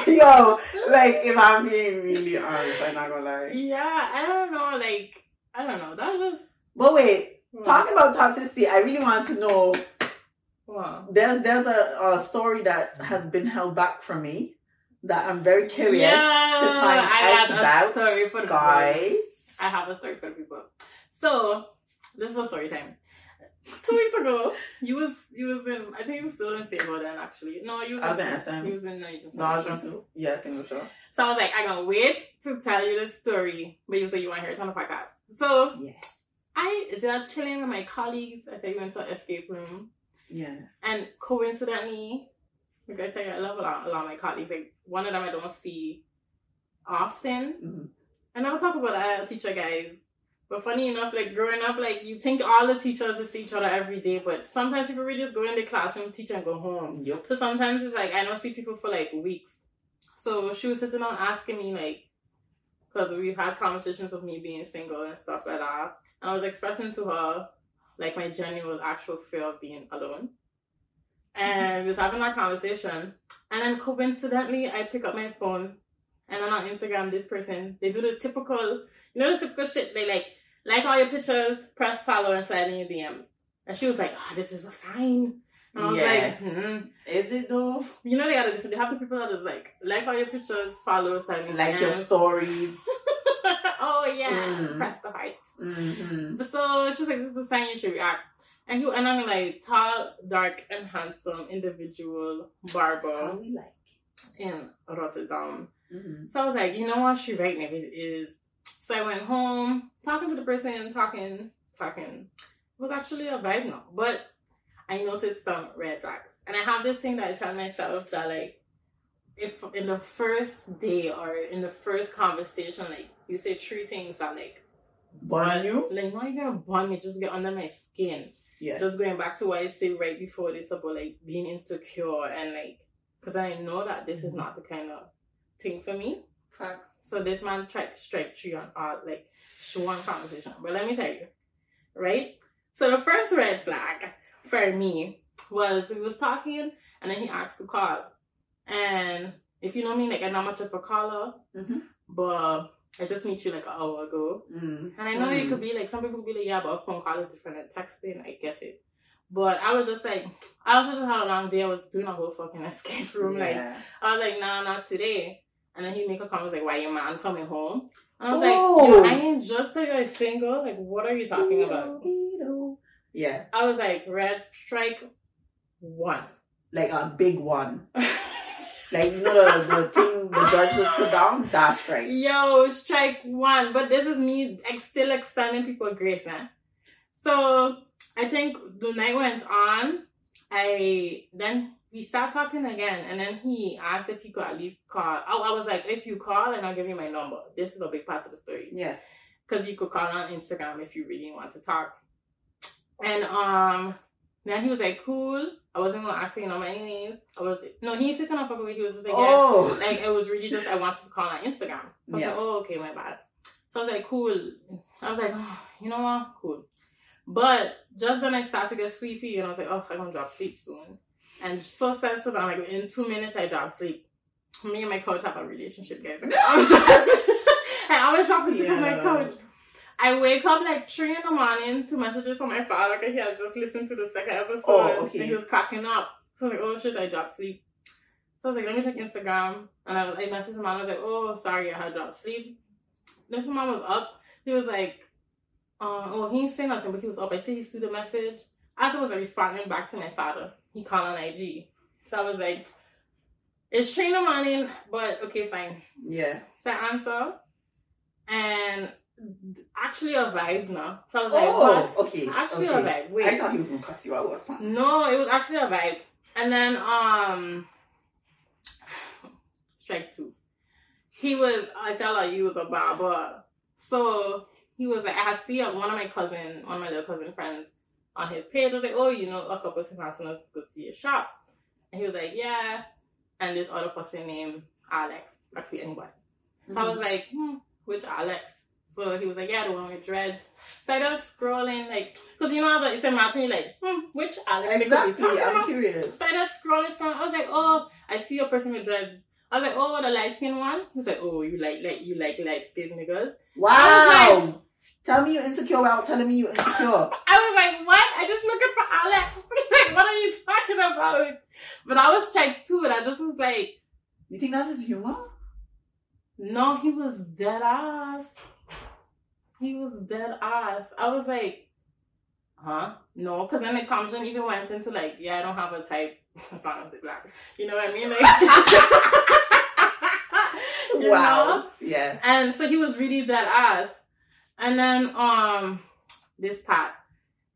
Yo, like if I'm being really honest, I'm not gonna lie. Yeah, I don't know. Like, I don't know. That was. But wait, Hmm. talking about toxicity, I really want to know. Wow. There's there's a, a story that has been held back from me that I'm very curious Yeah, to find I out about. story for the guys. I have a story for the people. So, this is a story time. Two weeks ago, you was you was in. I think you was still in Stable then. Actually, no, you was. I was in SM. You was in. No, you just No, I was just yeah, single show. So I was like, I'm gonna wait to tell you the story, but you say you want to hear it on the podcast. So Yeah, I did chilling with my colleagues. I think we went to an escape room. yeah. And coincidentally, I'm gonna tell you, I love a lot, a lot of my colleagues. Like one of them I don't see often, hmm and I'll talk about our teacher guys. But funny enough, like growing up, like you think all the teachers see each other every day, but sometimes people really just go in the classroom, teach, and go home. Yep. So sometimes it's like I don't see people for like weeks. So she was sitting on asking me like, because we've had conversations of me being single and stuff like that, and I was expressing to her like my genuine actual fear of being alone. And we was having that conversation, and then coincidentally, I pick up my phone, and then on Instagram, this person they do the typical, you know, the typical shit. They like like all your pictures, press follow, and slide in your DMs. And she was like, "Oh, this is a sign." And I was Yeah. like, hmm. Is it though? You know they got a different. They have the people that is like like all your pictures, follow, slide in Like your stories. <laughs> oh yeah, Mm. press the heart. Hmm But so she was like, "This is the sign you should react." And he and I'm like tall, dark, and handsome individual barber we like. in Rotterdam. Mm-hmm. So I was like, you know what? She right, maybe it is. So I went home, talking to the person, talking, talking. It was actually a vibe now. But I noticed some red flags. And I have this thing that I tell myself that like if in the first day or in the first conversation, like you say three things that like Burn you? like not even bond me, just get under my skin. Yeah. Just going back to what I said right before this about like being insecure and like, because I know that this is not the kind of thing for me. Facts. So this man tried to strike three on uh, like one conversation. But let me tell you, right? So the first red flag for me was we was talking and then he asked to call. And if you know me, like I'm not much of a caller, Mm-hmm. but I just meet you like an hour ago. Mm. And I know it Mm. could be like some people be like, yeah, but phone call is different than texting. I get it. But I was just like, I was just had a long day. I was doing a whole fucking escape room. Like I was like, nah, not today. And then he make a comment like, why your man coming home? And I was Oh. like, I ain't just like a single. Like, what are you talking about? Yeah. I was like, red strike one. Like a big one. <laughs> Like you know the, the thing the judge just put down? That's strike. Yo, strike one. But this is me ex- still extending people grace, man. So I think the night went on. I then we start talking again, and then he asked if he could at least call. I, I was like, if you call, and I'll give you my number. This is a big part of the story Yeah. because you could call on Instagram if you really want to talk. And um, then he was like, cool. I wasn't gonna ask for your number anyways. I was no, he said kind of fuck with. He was just like, yeah Oh. like it was really just I wanted to call on Instagram. So I was Yeah. like, oh okay, my bad. So I was like, cool. I was like, oh, you know what, cool. But just then I started to get sleepy, and I was like, oh, I'm gonna drop sleep soon. And so sad, so that like in two minutes I drop sleep. Me and my coach have a relationship, guys. <laughs> I was just, <laughs> I always drop asleep with my coach. I wake up like three in the morning to messages from my father because he had just listened to the second episode Oh, okay. and he was cracking up. So I was like, oh shit, I dropped sleep. So I was like, let me check Instagram. And I, was, I messaged my mom. I was like, oh, sorry, I had dropped sleep. Then my mom was up. He was like, um, oh, he didn't say nothing, but he was up. I see he see the message. As I was responding back to my father, he called on IG. So I was like, it's three in the morning, but okay, fine. Yeah. So I answer. And actually a vibe now. So I was like? Oh, okay. Actually okay. a vibe. Wait. I thought he was gonna cuss you out or something. No, it was actually a vibe. And then um <sighs> strike two. He was I tell her he was a barber. So he was like I see uh, one of my cousin, one of my little cousin friends on his page. I was like, Oh, you know, a couple of to go to your shop. And he was like, Yeah. And this other person named Alex. Be anybody. So I was like, hmm, which Alex? So he was like, yeah, the one with dreads. So I just scrolling, like, because you know, it's a matter, you're like, hmm, which Alex? Exactly. I'm curious. So I just scrolling, scrolling. I was like, oh, I see a person with dreads. I was like, oh, the light skin one. He was like, oh, you like, like, you like light skin niggas. Wow. Tell me you're insecure without telling me you're insecure. <laughs> I was like, what? I just looking for Alex. <laughs> like, what are you talking about? But I was checked too, and I just was like, You think that's his humor? No, he was dead ass. He was dead ass. I was like, huh? No, because then the conversation even went into like, yeah, I don't have a type <laughs> as long as they're black. You know what I mean? Like, <laughs> wow. know? Yeah. And so he was really dead ass. And then um, this part.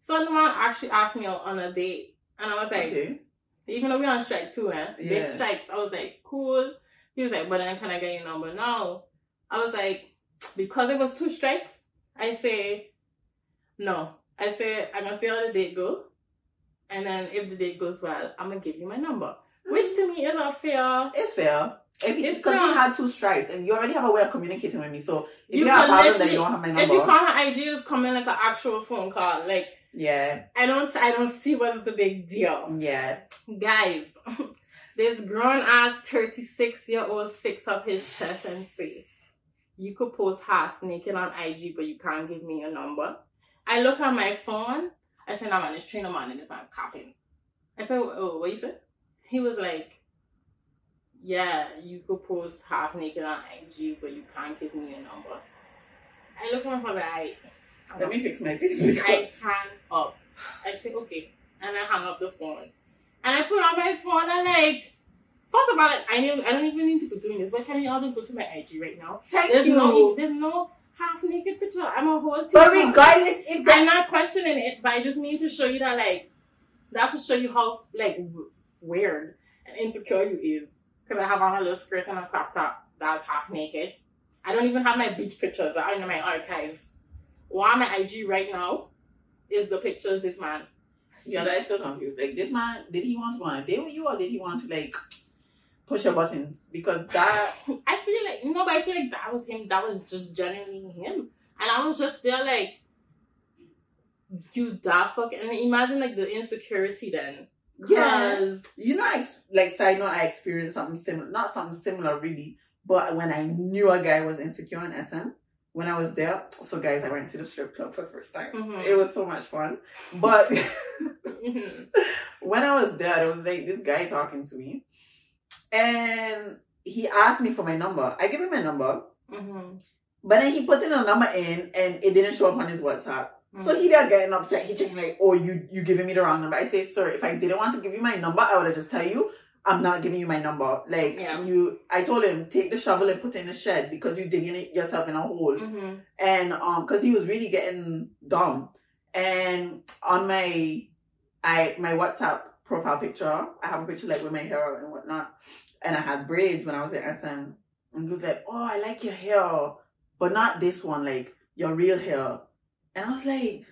So the man actually asked me on a date, and I was like, Okay. even though we're on strike too, eh? Yeah. Big strikes. I was like, cool. He was like, but then can I get your number? No. I was like, because it was two strikes, I say, no. I say, I'm gonna see how the date go. And then if the date goes well, I'm gonna give you my number. Which to me is not fair. It's fair. If It's because fair. you had two strikes and you already have a way of communicating with me, so if You you, have a problem, then you don't have my number. If you call her IG, it's coming like an actual phone call. Like yeah, I don't, I don't see what's the big deal. yeah. Guys, <laughs> this grown ass 36 year old fix up his chest and say, You could post half naked on IG, but you can't give me your number. I look at my phone. I said, No, man, it's train man and this man copying. I said, Oh, what you said? He was like, Yeah, you could post half naked on IG, but you can't give me your number. I look at my phone like, I, Let me fix my face I because hang up. I say, okay. And I hang up the phone. And I put on my phone and like First of all, I don't, I don't even need to be doing this, but can y'all just go to my IG right now? Thank There's you. no, there's no half naked picture. I'm a whole teacher. but regardless, if that I'm not questioning it, but I just need to show you that, like, that's to show you how, like, weird and insecure you is. Because I have on a little skirt and a crop top that's half naked. I don't even have my beach pictures that are in my archives. One on my IG right now is the pictures this man. Yeah, that is so confused. Like this man, did he want to go on a date with you or did he want to like push your buttons? Because that <laughs> I feel like no, but I feel like that was him. That was just genuinely him, and I was just there like, you that fuck. And imagine like the insecurity then. Yeah, you know, I like side note, I experienced something similar. Not something similar really, but when I knew a guy was insecure in SM, when I was there. So guys, I went to the strip club for the first time. Mhm. It was so much fun, but. Mhm. <laughs> when I was there, there was like this guy talking to me, and he asked me for my number. I gave him my number, Mhm. but then he put in a number in, and it didn't show up on his WhatsApp. So he there getting upset. He checking like, "Oh, you you giving me the wrong number?" I say, "Sir, if I didn't want to give you my number, I would have just tell you." I'm not giving you my number. Like Yeah. you, I told him take the shovel and put it in the shed because you're digging it yourself in a hole Mhm. and um because he was really getting dumb and on my i my whatsapp profile picture i have a picture like with my hair and whatnot. And i had braids when i was at sm and he was like oh i like your hair. But not this one like your real hair. And i was like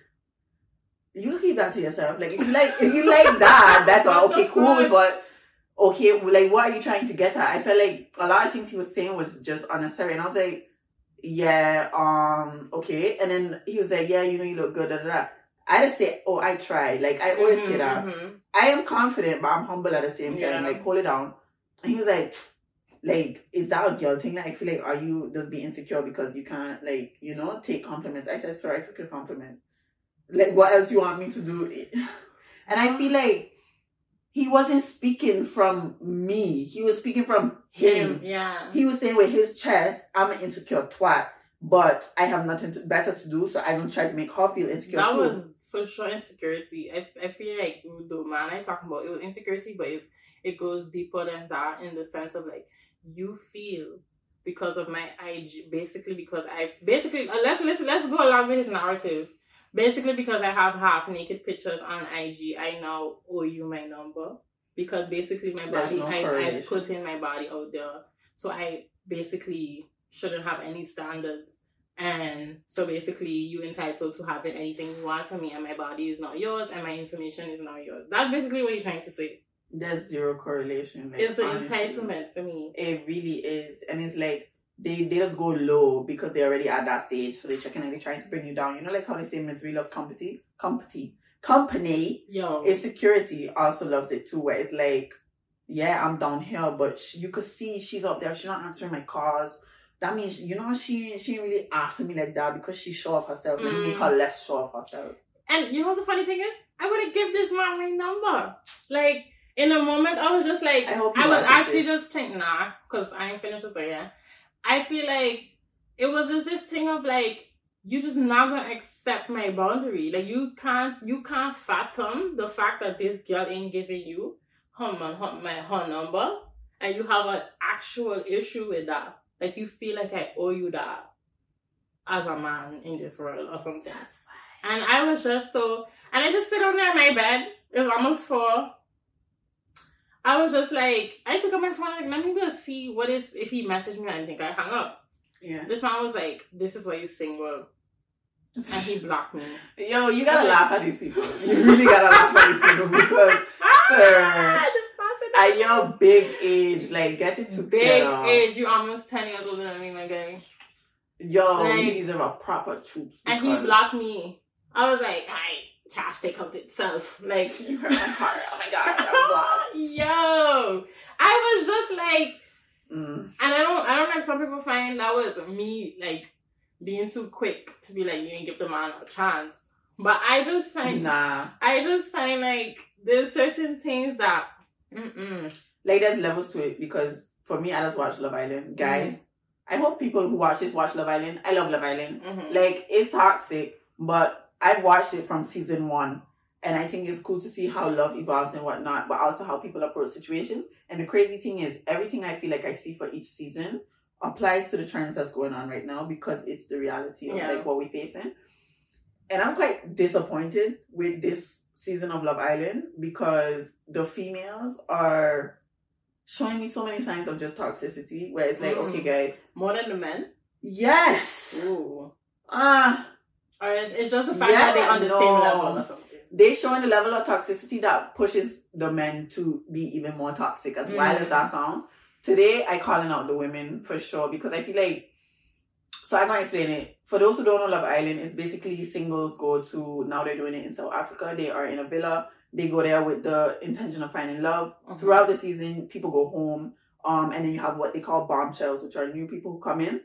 you keep that to yourself. Like if you like if you like that <laughs> that's all. Okay cool but okay like what are you trying to get at? I felt like a lot of things he was saying was just unnecessary. And i was like yeah, um, okay. And then he was like, yeah, you know, you look good, da, da, da. I just say, oh, I tried. Like, I always say Mhm, that. mhm. I am confident, but I'm humble at the same time. Yeah. Like, hold it down. And he was like, like, is that a girl thing? Like, I feel like, are you just being insecure because you can't, like, you know, take compliments? I said, sorry, I took your compliment. Like, what else you want me to do? <laughs> And I feel like he wasn't speaking from me. He was speaking from him. Him, yeah. He was saying with his chest, I'm an insecure twat, but I have nothing to, better to do, so I don't try to make her feel insecure That too. was for sure insecurity. I, I feel like the man I talking about it was insecurity, but it's, it goes deeper than that in the sense of like you feel because of my IG, basically because I basically uh, let's let's let's go along with his narrative. Basically, because I have half naked pictures on IG, I now owe you my number because basically my body no I, I put in my body out there, so I basically shouldn't have any standards. And so basically, you entitled to having anything you want from me, and my body is not yours, and my information is not yours. That's basically what you're trying to say. There's zero correlation. Like, It's the honestly. entitlement for me. It really is. And it's like, they, they just go low because they're already at that stage, so they're checking and they're trying to bring you down. You know, like how they say misery loves company? Company. Company. Yo, Insecurity also loves it too, where it's like, yeah, I'm down here, but she, you could see she's up there. She's not answering my calls. That means, you know, she she really after me like that because she's sure of herself. Let me make Mm. her less sure of herself. and you know what the funny thing is? I would have give this man my number. Like in a moment, I was just like, I I was actually this. just playing nah, cause I ain't finished this yet. I feel like it was just this thing of like you just not gonna accept my boundary. Like you can't you can't fathom the fact that this girl ain't giving you her her, my her number, and you have an actual issue with that. Like you feel like I owe you that as a man in this world or something. That's why. And I was just so, and I just sit on there in my bed. It was almost four. I was just like, I pick up my phone, like, let me go see what is, if he messaged me, I think I hung up. Yeah. This man was like, this is why you single. And he blocked me. Yo, you gotta laugh at these people. You really gotta laugh at these people because <laughs> Ah, at your big age, like get it together. Big age, you almost 10 years older than me, my guy. Yo, Like- you deserve a proper troop. And he blocked me. I was like, alright, trash take out itself. Like, <laughs> You hurt my heart. Oh my god, I'm <laughs> blocked. Yo, I was just like, Mm. and I don't, I don't know if some people find that was me like being too quick to be like, you didn't give the man a chance. But I just find, Nah. I just find like there's certain things that, mm-mm. Like there's levels to it because for me, I just watch Love Island. Guys, I hope people who watch this watch Love Island. I love Love Island. Mm-hmm. Like it's toxic, but I've watched it from season one. And I think it's cool to see how love evolves and whatnot, but also how people approach situations. And the crazy thing is, everything I feel like I see for each season applies to the trends that's going on right now because it's the reality of Yeah. like what we're facing. And I'm quite disappointed with this season of Love Island because the females are showing me so many signs of just toxicity where it's like, Mm. okay guys, More than the men. yes. Ooh. Ah, Or it's, it's just the fact Yeah, that they're on the no. same level or something. they showing the level of toxicity that pushes the men to be even more toxic. As wild as Mm. that sounds, today I calling out the women for sure because I feel like. So I'm gonna explain it. For those who don't know Love Island, it's basically singles go to now they're doing it in South Africa. They are in a villa. They go there with the intention of finding love. Mhm. Throughout the season, people go home. Um, and then you have what they call bombshells, which are new people who come in.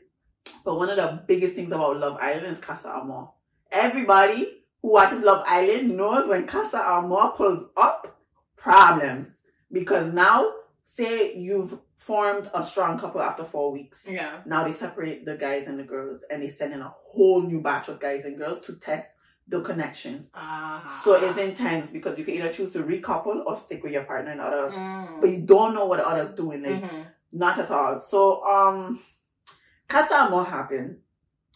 But one of the biggest things about Love Island is Casa Amor. Everybody who watches Love Island knows when Casa Amor pulls up, problems. Because now, say you've formed a strong couple after four weeks. Yeah. Now they separate the guys and the girls and they send in a whole new batch of guys and girls to test the connections. Ah. So it's intense because you can either choose to recouple or stick with your partner and other, Mm. but you don't know what the other's doing. Like, Mhm. not at all. So, um, Casa Amor happened,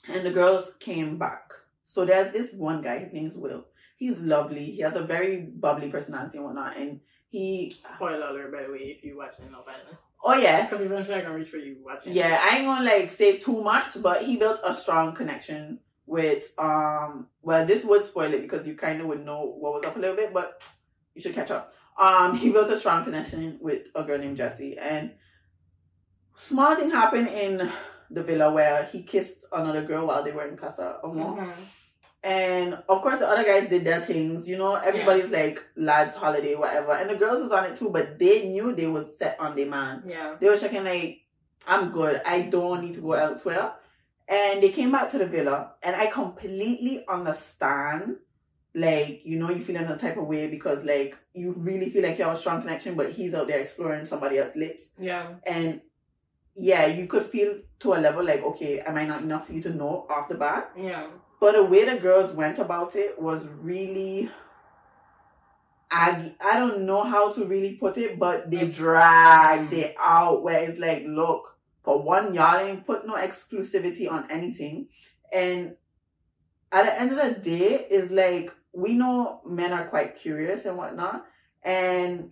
and the girls came back. So there's this one guy. His name's Will. He's lovely. He has a very bubbly personality and whatnot. And he, Spoiler alert, by the way, if you're watching Love Island. Oh yeah, Because eventually I'm to reach for you watching. yeah. I ain't gonna like say too much, but he built a strong connection with. Um, well, this would spoil it because you kind of would know what was up a little bit, but you should catch up. Um, he built a strong connection with a girl named Jessie, and small thing happened in the villa where he kissed another girl while they were in Casa Amor. Mhm. And of course, the other guys did their things. You know, everybody's like lads' holiday, whatever. And the girls was on it too, but they knew they was set on their man. Yeah. They were checking like, I'm good. I don't need to go elsewhere. And they came back to the villa, and I completely understand. Like, you know, you feel in a type of way because like you really feel like you have a strong connection, but he's out there exploring somebody else's lips. Yeah. And yeah, you could feel to a level like, okay, am I not enough for you to know off the bat? Yeah. But the way the girls went about it was really I, I don't know how to really put it, but they mm. dragged mm. it out where it's like, look, for one, y'all ain't put no exclusivity on anything. And at the end of the day, it's like we know men are quite curious and whatnot. And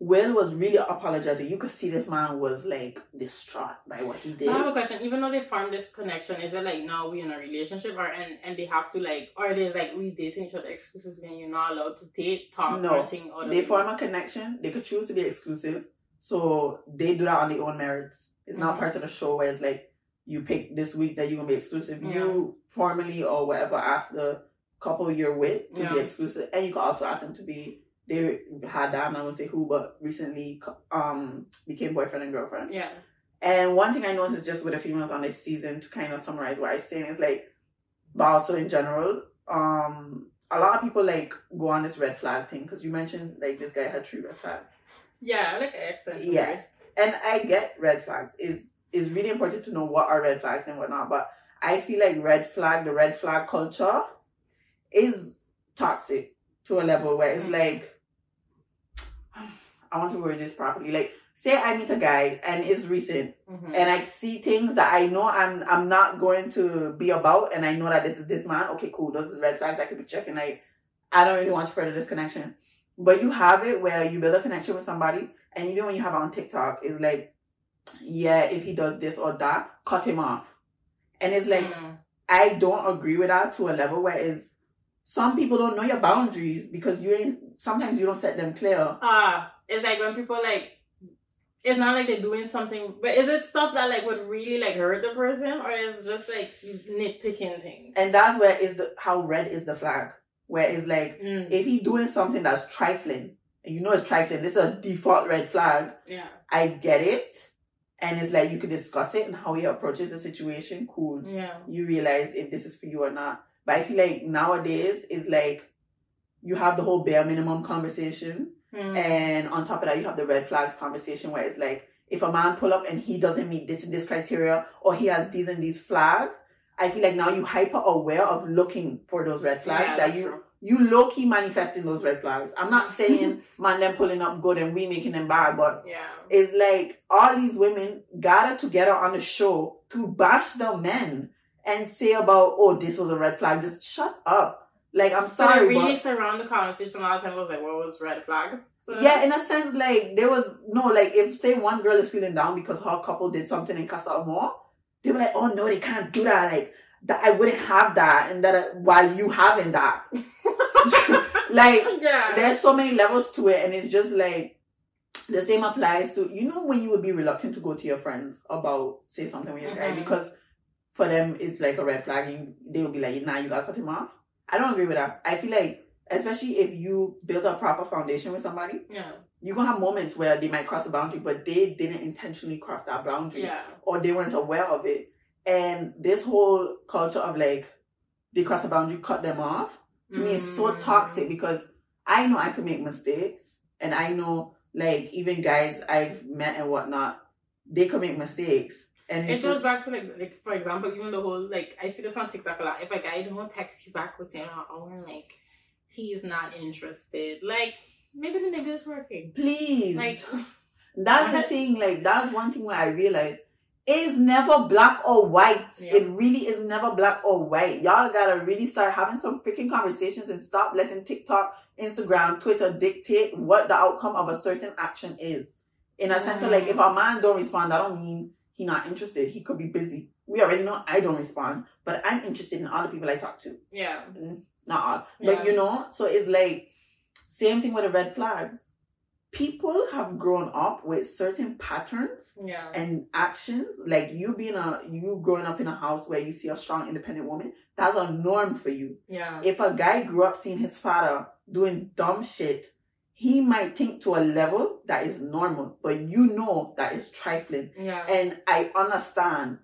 Will was really apologetic. You could see this man was like distraught by what he did. I have a question. Even though they formed this connection, is it like now we in a relationship, or and, and they have to like, or it is like we dating each other exclusively, and you're not allowed to date, talk, No. or anything? Or they form a connection. They could choose to be exclusive, so they do that on their own merits. It's not Mhm. part of the show where it's like you pick this week that you're gonna be exclusive. You formally or whatever ask the couple you're with to be exclusive, and you can also ask them to be. They had that. I'm not gonna say who, but recently um became boyfriend and girlfriend. Yeah. And one thing I noticed just with the females on this season to kind of summarize what I'm saying is like, but also in general, um, a lot of people like go on this red flag thing because you mentioned like this guy had three red flags, Yeah, like accent. Yeah. and I get red flags is is really important to know what are red flags and whatnot, but I feel like red flag, the red flag culture, is toxic to a level where it's Mm. like, I want to word this properly, like. Say I meet a guy and it's recent Mm-hmm. and I see things that I know I'm I'm not going to be about, and I know that this is this man. Okay, cool. Those is red flags I could be checking. Like, I don't really want to further this connection. But you have it where you build a connection with somebody, and even when you have it on TikTok, it's like, yeah, if he does this or that, cut him off. And it's like Mm. I don't agree with that to a level where it's some people don't know your boundaries because you ain't. Sometimes you don't set them clear. Ah, it's like when people like. It's not like they're doing something, but is it stuff that like would really like hurt the person, or is it just like nitpicking things? And that's where is the how red is the flag. Where it's like Mm. if he doing something that's trifling, and you know it's trifling, this is a default red flag. Yeah. I get it. And it's like you could discuss it and how he approaches the situation. Cool. Yeah. You realize if this is for you or not. But I feel like nowadays is like you have the whole bare minimum conversation. Mm. And on top of that, you have the red flags conversation where it's like if a man pull up and he doesn't meet this and this criteria or he has these and these flags, I feel like now you hyper aware of looking for those red flags Yeah, that you true. you low key manifesting those red flags. I'm not saying <laughs> man them pulling up good and we making them bad, but Yeah. it's like all these women gathered together on the show to bash the men and say about oh this was a red flag. Just shut up. Like I'm So sorry, really but surround the conversation all the time. I was like, what was red flag? So- yeah, in a sense, like there was no like if say one girl is feeling down because her couple did something in Casa Amor, they were like, oh no, they can't do that. Like that, I wouldn't have that, and that uh, while you having that, <laughs> like yeah. there's so many levels to it, and it's just like the same applies to you know when you would be reluctant to go to your friends about say something with your guy Mhm. because for them it's like a red flag. You they will be like, nah, you gotta cut him off. I don't agree with that. I feel like especially if you build a proper foundation with somebody yeah. you're gonna have moments where they might cross a boundary, but they didn't intentionally cross that boundary, Yeah. or they weren't aware of it. And this whole culture of like they cross a boundary, cut them off, to me is so Mm. toxic because I know I could make mistakes, and I know like even guys I've met and whatnot, they could make mistakes, and It it's goes back to like, like for example, even the whole like I see this on TikTok a lot. If a guy don't text you back within an hour, like he's not interested. Like maybe the nigga is working. please. Like <laughs> That's the <laughs> thing, like that's one thing where I realized it's never black or white. Yeah. It really is never black or white. Y'all gotta really start having some freaking conversations and stop letting TikTok, Instagram, Twitter dictate what the outcome of a certain action is. In a sense of like, if mm-hmm. a man don't respond, I don't mean he not interested. He could be busy. We already know I don't respond, but I'm interested in all the people I talk to yeah. Mm, not all, Yeah. but you know, so it's like same thing with the red flags. People have grown up with certain patterns Yeah. and actions. Like you being a you growing up in a house where you see a strong, independent woman, that's a norm for you. Yeah. If a guy grew up seeing his father doing dumb shit, he might think to a level that is normal, but you know that is trifling. Yeah. And I understand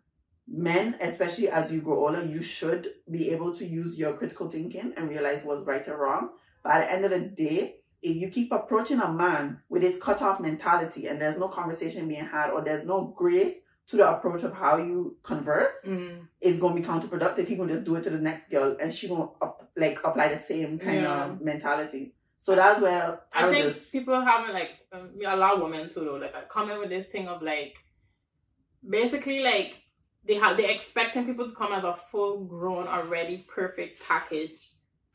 men, especially as you grow older, you should be able to use your critical thinking and realize what's right or wrong. But at the end of the day, if you keep approaching a man with this cutoff mentality and there's no conversation being had or there's no grace to the approach of how you converse, Mm. it's gonna be counterproductive. He gonna just do it to the next girl and she gonna like apply the same kind Yeah. of mentality. So that's where I, I think just people haven't like um, a lot of women too though like come in with this thing of like basically like they have they expecting people to come as a full grown already perfect package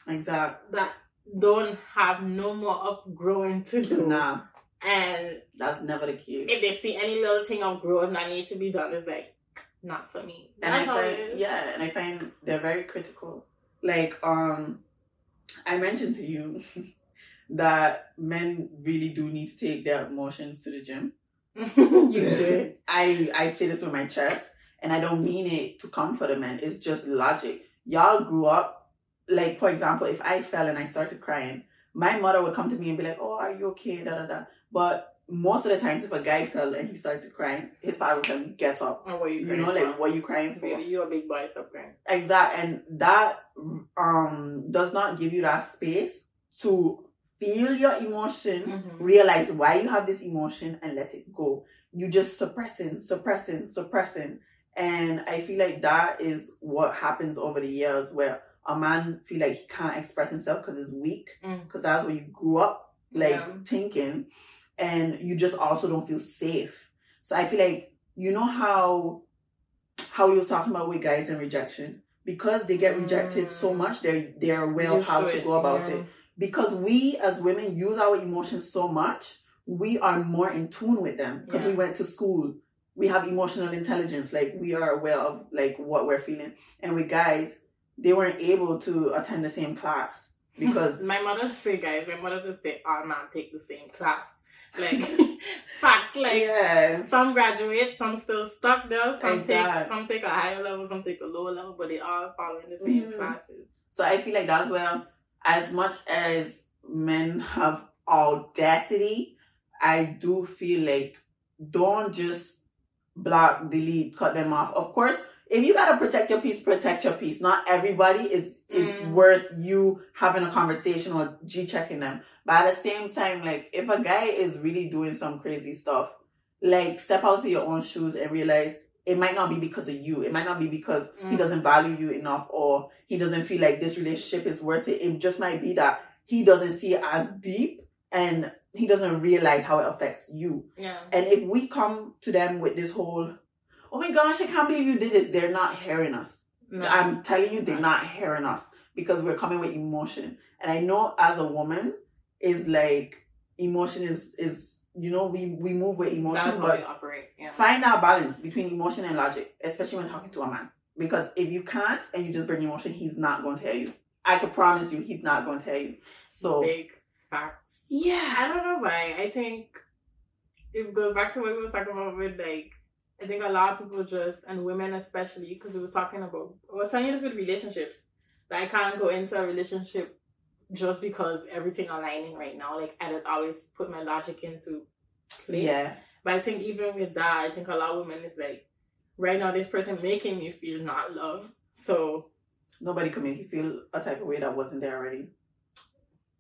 exact. that don't have no more of growing to do. Nah, and that's never the case. if they see any little thing of growth that needs to be done it's like not for me. And I That's how it find yeah, and I find they're very critical. Like um, I mentioned to you <laughs> that men really do need to take their emotions to the gym. <laughs> you did I I say this with my chest, and I don't mean it to comfort a man. It's just logic. Y'all grew up like, for example, if I fell and I started crying, my mother would come to me and be like, "Oh, are you okay?" Da da da. But most of the times, if a guy fell and he started crying, his father would tell me, "Get up." and what you You know, like, for? what you crying for? Baby, you're a big boy stop crying Exact, and that um does not give you that space to feel your emotion, Mhm. realize why you have this emotion, and let it go. You just suppressing, suppressing, suppressing, and I feel like that is what happens over the years, where a man feel like he can't express himself because he's weak, Mm. because that's what you grew up like Yeah. thinking, and you just also don't feel safe. So I feel like you know how how you was talking about with guys and rejection because they get rejected so Mm. much they're they're aware of how to go about yeah. it because we as women use our emotions so much we are more in tune with them. Because we went to school we have emotional intelligence like we are aware of like what we're feeling. And with guys they weren't able to attend the same class <laughs> because my mother say guys. My mother just say all man take the same class. Like <laughs> fact like yeah. some graduate some still stuck there some Exact. take some take a higher level some take a lower level but they all following the same Mhm. classes. So I feel like that's where, as much as men have audacity, I do feel like don't just block, delete, cut them off. Of course, if you gotta protect your peace, protect your peace. Not everybody is is Mm. worth you having a conversation or g checking them. But at the same time, like if a guy is really doing some crazy stuff, like step out of your own shoes and realize it might not be because of you. It might not be because he Mm. doesn't value you enough or he doesn't feel like this relationship is worth it. It just might be that he doesn't see it as deep and he doesn't realize how it affects you. Yeah. And if we come to them with this whole, oh my gosh, I can't believe you did this, they're not hearing us. No. I'm telling you, they're not hearing us because we're coming with emotion. And I know as a woman, is like emotion is is you know we we move with emotion, but we operate. Yeah. find that balance between emotion and logic, especially when talking to a man. Because if you can't and you just bring emotion, he's not going to tell you. I can promise you, he's not going to tell you. So Big facts. yeah, I don't know why. I think it goes back to what we were talking about with like. I think a lot of people just and women especially because we were talking about. I was telling you this with relationships. That I can't go into a relationship just because everything aligning right now. Like I just always put my logic into play. yeah, But I think even with that, I think a lot of women is like, right now this person making me feel not loved. So nobody could make you feel a type of way that wasn't there already.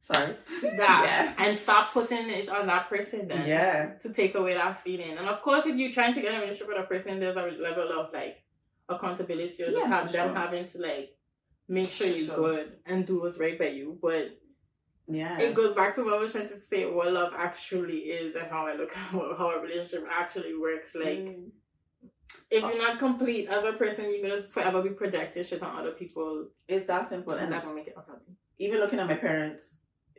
Sorry. <laughs> that and stop putting it on that person then. yeah, to take away that feeling. And of course, if you're trying to get a relationship with a person, there's a level of like accountability or just Yeah, have them sure. having to like make sure you're sure. good and do what's right by you. But yeah. it goes back to what I was trying to say what love actually is and how I look at <laughs> how a relationship actually works. Like, Mm. if you're not complete as a person, you're gonna forever be projecting shit on other people, it's that simple. and that will make it unhealthy. even looking at my parents,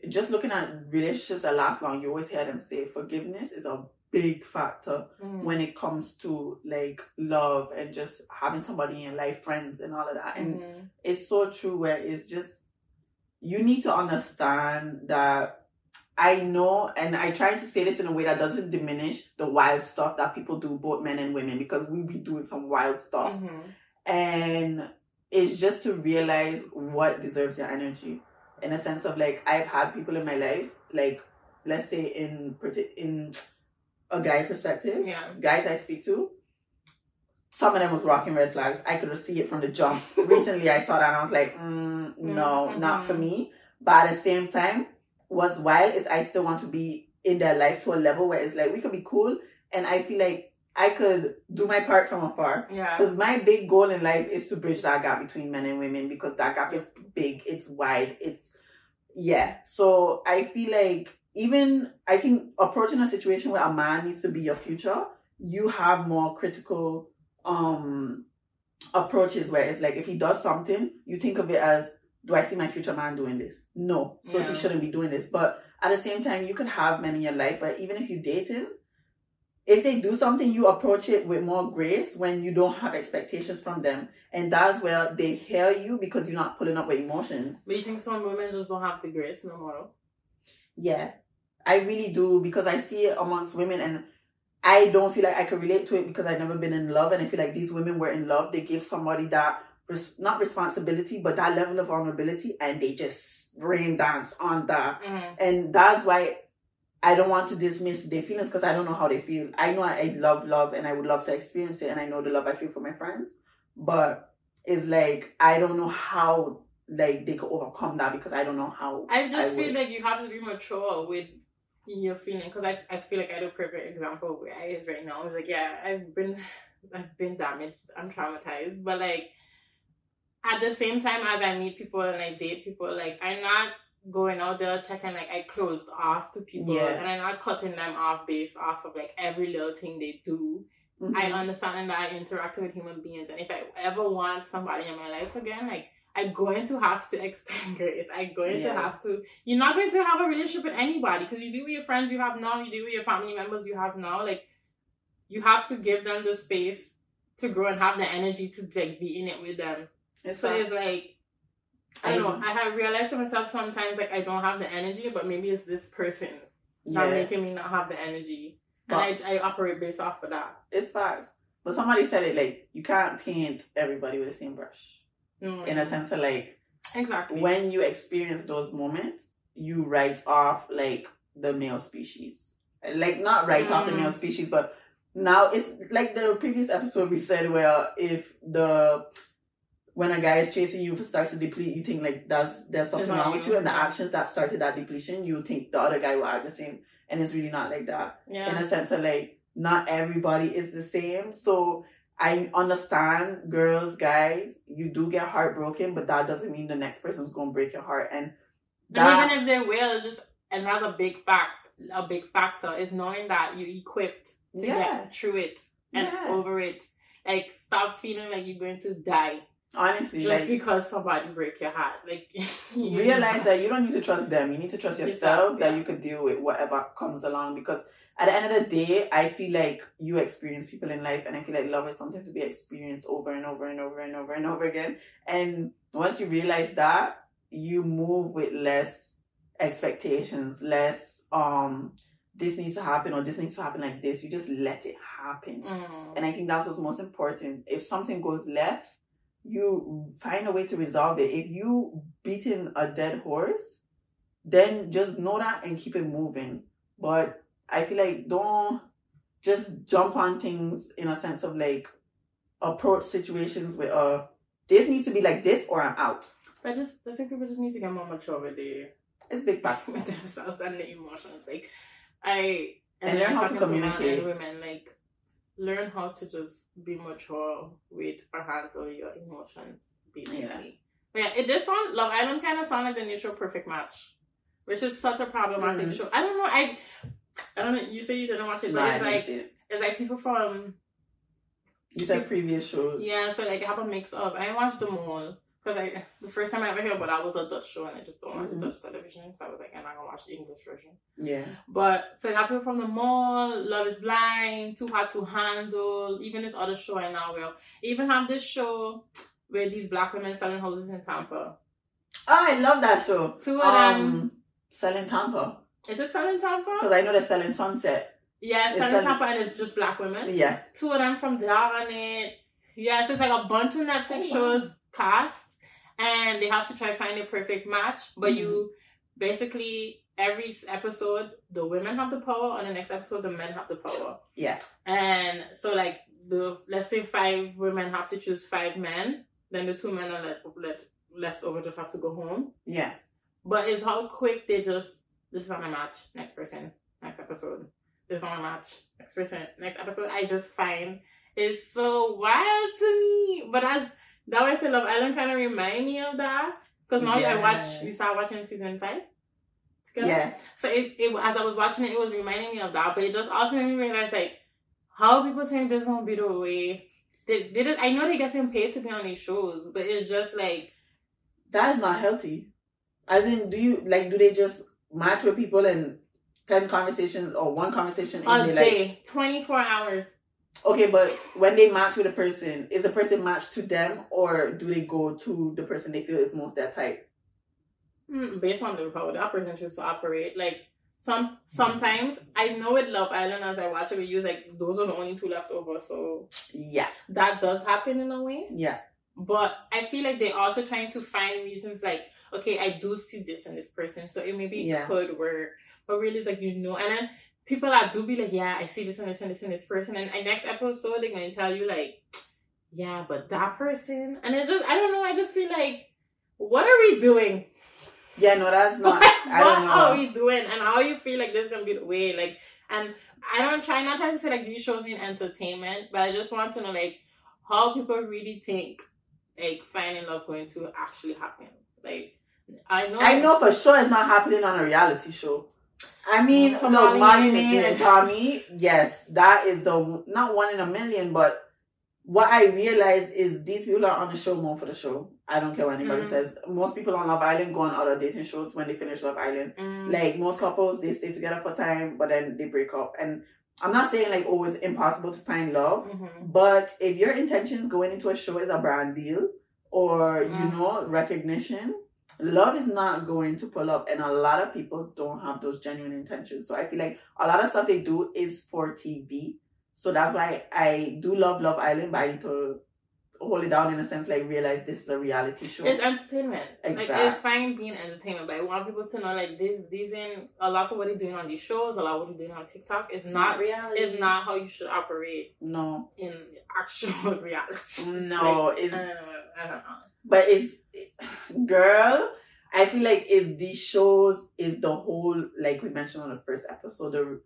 just looking at relationships that last long, you always hear them say forgiveness is a big factor Mm. when it comes to like love and just having somebody in your life, friends, and all of that. And Mhm. it's so true where it's just you need to understand that I know, and I try to say this in a way that doesn't diminish the wild stuff that people do, both men and women, because we be doing some wild stuff Mhm. and it's just to realize what deserves your energy in a sense of like i've had people in my life like let's say in in a guy perspective Yeah. guys i speak to some of them was rocking red flags i could see it from the jump <laughs> recently i saw that and i was like mm, no Mhm. not for me but at the same time what's wild is i still want to be in their life to a level where it's like we could be cool and i feel like i could do my part from afar Yeah. because my big goal in life is to bridge that gap between men and women because that gap is big, it's wide, it's yeah. So I feel like even I think approaching a situation where a man needs to be your future, you have more critical um approaches where it's like if he does something, you think of it as do I see my future man doing this? No. So Yeah. he shouldn't be doing this. But at the same time, you could have men in your life where even if you date him, if they do something, you approach it with more grace when you don't have expectations from them. And that's where they hear you because you're not pulling up with emotions. But you think some women just don't have the grace no more? Yeah, I really do because I see it amongst women and I don't feel like I can relate to it because I've never been in love. And I feel like these women were in love. They gave somebody that, res- not responsibility, but that level of vulnerability and they just rain dance on that. Mm. And that's why I don't want to dismiss their feelings because I don't know how they feel. I know I, I love love and I would love to experience it and I know the love I feel for my friends. But it's like I don't know how like they could overcome that because I don't know how I just feel would. like you have to be mature with your feeling because I, I feel like I do a perfect example where I is right now. It's like yeah, I've been I've been damaged. I'm traumatized, but like at the same time as I meet people and I date people, like I'm not going out there checking like I closed off to people Yeah. and I'm not cutting them off based off of like every little thing they do. I Mhm. understand that I interact with human beings, and if I ever want somebody in my life again, like I'm going to have to <laughs> extend grace. I'm going to have to. You're not going to have a relationship with anybody because you do with your friends you have now, you do with your family members you have now. Like you have to give them the space to grow and have the energy to like be in it with them. it's So it's like I don't know. I have realized to myself sometimes like I don't have the energy, but maybe it's this person yeah, that making me not have the energy, and I I operate based off of that. it's facts. But somebody said it like you can't paint everybody with the same brush. Mm. In a sense of like exactly. when you experience those moments, you write off like the male species. Like not write off the Mm. male species, but now it's like the previous episode we said where if the when a guy is chasing you starts to deplete, you think like that's there's something wrong with you. you, and the actions that started that depletion, you think the other guy will act the same, and it's really not like that yeah. in a sense of like not everybody is the same. So I understand girls, guys, you do get heartbroken, but that doesn't mean the next person's gonna break your heart. And that, and even if they will, just another big fact, a big factor is knowing that you're equipped to yeah, get through it and Yeah. over it. Like stop feeling like you're going to die honestly, just like because somebody break your heart. Like <laughs> you realize that you don't need to trust them. You need to trust yourself Yourself, that you could deal with whatever comes along. Because at the end of the day, I feel like you experience people in life, and I feel like love is something to be experienced over and over and over and over and over again. And once you realize that, you move with less expectations, less um, this needs to happen or this needs to happen like this. You just let it happen. Mm. And I think that's what's most important. If something goes left, you find a way to resolve it. If you beating a dead horse, then just know that and keep it moving. But I feel like don't just jump on things in a sense of like approach situations with uh this needs to be like this or I'm out. I just I think people just need to get more mature with the It's big back. with themselves and their emotions. Like I And learn how to communicate. and women like learn how to just be mature with or handle your emotions basically. Yeah. But yeah, it does sound Love Island kind of sounded like the new Perfect Match, which is such a problematic Mhm. show. I don't know. I I don't know. You say you didn't watch it, but Nah, it's like it. it's like people from You said previous shows. yeah. So like I have a mix of. I watched them all because I the first time I ever heard about that was a Dutch show, and I just don't watch Mhm. Dutch television, so I was like, I'm not gonna watch the English version. Yeah. But so I people from the mall, Love is Blind, Too Hot to Handle, even this other show I now will. Even have this show where these black women selling houses in Tampa. Oh, I love that show. Two of them. Um, selling Tampa. Is it selling Tampa? Because I know they're selling Sunset. Yeah, selling selling- Tampa and it's just black women. Yeah. Two of them from there on it. Yeah, so it's like a bunch of Netflix Oh, wow. shows cast and they have to try to find a perfect match. But you mm-hmm. basically every episode the women have the power and the next episode the men have the power. Yeah. And so like the let's say five women have to choose five men, then the two men are let, let left over just have to go home. Yeah. But it's how quick they just this is not my match, next person, next episode. This is not my match, next person, next episode. I just find it's so wild to me. But as that way, say Love Island kind of remind me of that because now I watch, we start watching season five. together. Yeah. So it, it as I was watching it, it was reminding me of that. But it just also made me realize like how people think this won't be the way. They, they just, I know they getting paid to be on these shows, but it's just like That is not healthy. As in, do you like? Do they just match with people and ten conversations or one conversation? a And they like, day, twenty four hours. okay, but when they match with a person, is the person matched to them or do they go to the person they feel is most their type? Mm, based on the how that person chooses to operate. Like some sometimes I know with Love Island as I watch it, we use like those are the only two left over, so Yeah. that does happen in a way. Yeah. But I feel like they're also trying to find reasons like, okay, I do see this in this person, so it maybe Yeah. could work. But really it's like you know and then people that do be like, Yeah, I see this and this and this and this person and, and next episode they're gonna tell you like, Yeah, but that person and it just I don't know, I just feel like what are we doing? Yeah. No, that's not. Like, I don't what are know. we doing and how you feel like this is gonna be the way like and i don't try not trying to say like these shows need entertainment but i just want to know like how people really think like finding love going to actually happen like i know I know for sure it's not happening on a reality show. I mean, For no, Molly Molly-Mae, and. Tommy, yes, that is the not one in a million, but what I realize is these people are on the show more for the show. I don't care what anybody Mhm. says. Most people on Love Island go on other dating shows when they finish Love Island. Mm, Like most couples, they stay together for time, but then they break up. And I'm not saying like oh it's impossible to find love, mhm. but if your intentions going into a show is a brand deal or you Mm. know recognition, love is not going to pull up, and a lot of people don't have those genuine intentions. So I feel like a lot of stuff they do is for TV. So that's why I do love Love Island, but I need to hold it down in a sense, like realize this is a reality show. it's entertainment like it's fine being entertainment but i want people to know like this these in a lot of what they're doing on these shows a lot of what they're doing on tiktok is It's not reality. it's not how you should operate No, in actual <laughs> reality no, Like, it's uh, I don't know. I don't know. But it's girl, I feel like it's these shows is the whole like we mentioned on the first episode, the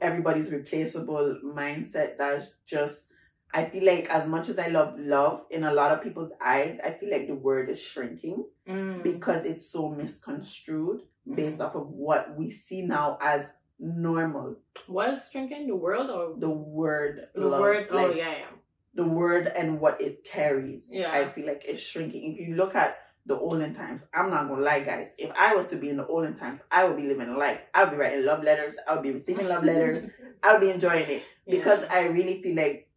everybody's replaceable mindset that's just I feel like as much as I love love, in a lot of people's eyes, I feel like the word is shrinking Mm. because it's so misconstrued based off of what we see now as normal. Was shrinking? the world or The word the love, word? oh like, yeah, yeah. The word and what it carries. Yeah. I feel like it's shrinking. If you look at the olden times, I'm not gonna lie, guys. If I was to be in the olden times, I would be living life. I would be writing love letters. I would be receiving love letters. <laughs> I would be enjoying it because I really feel like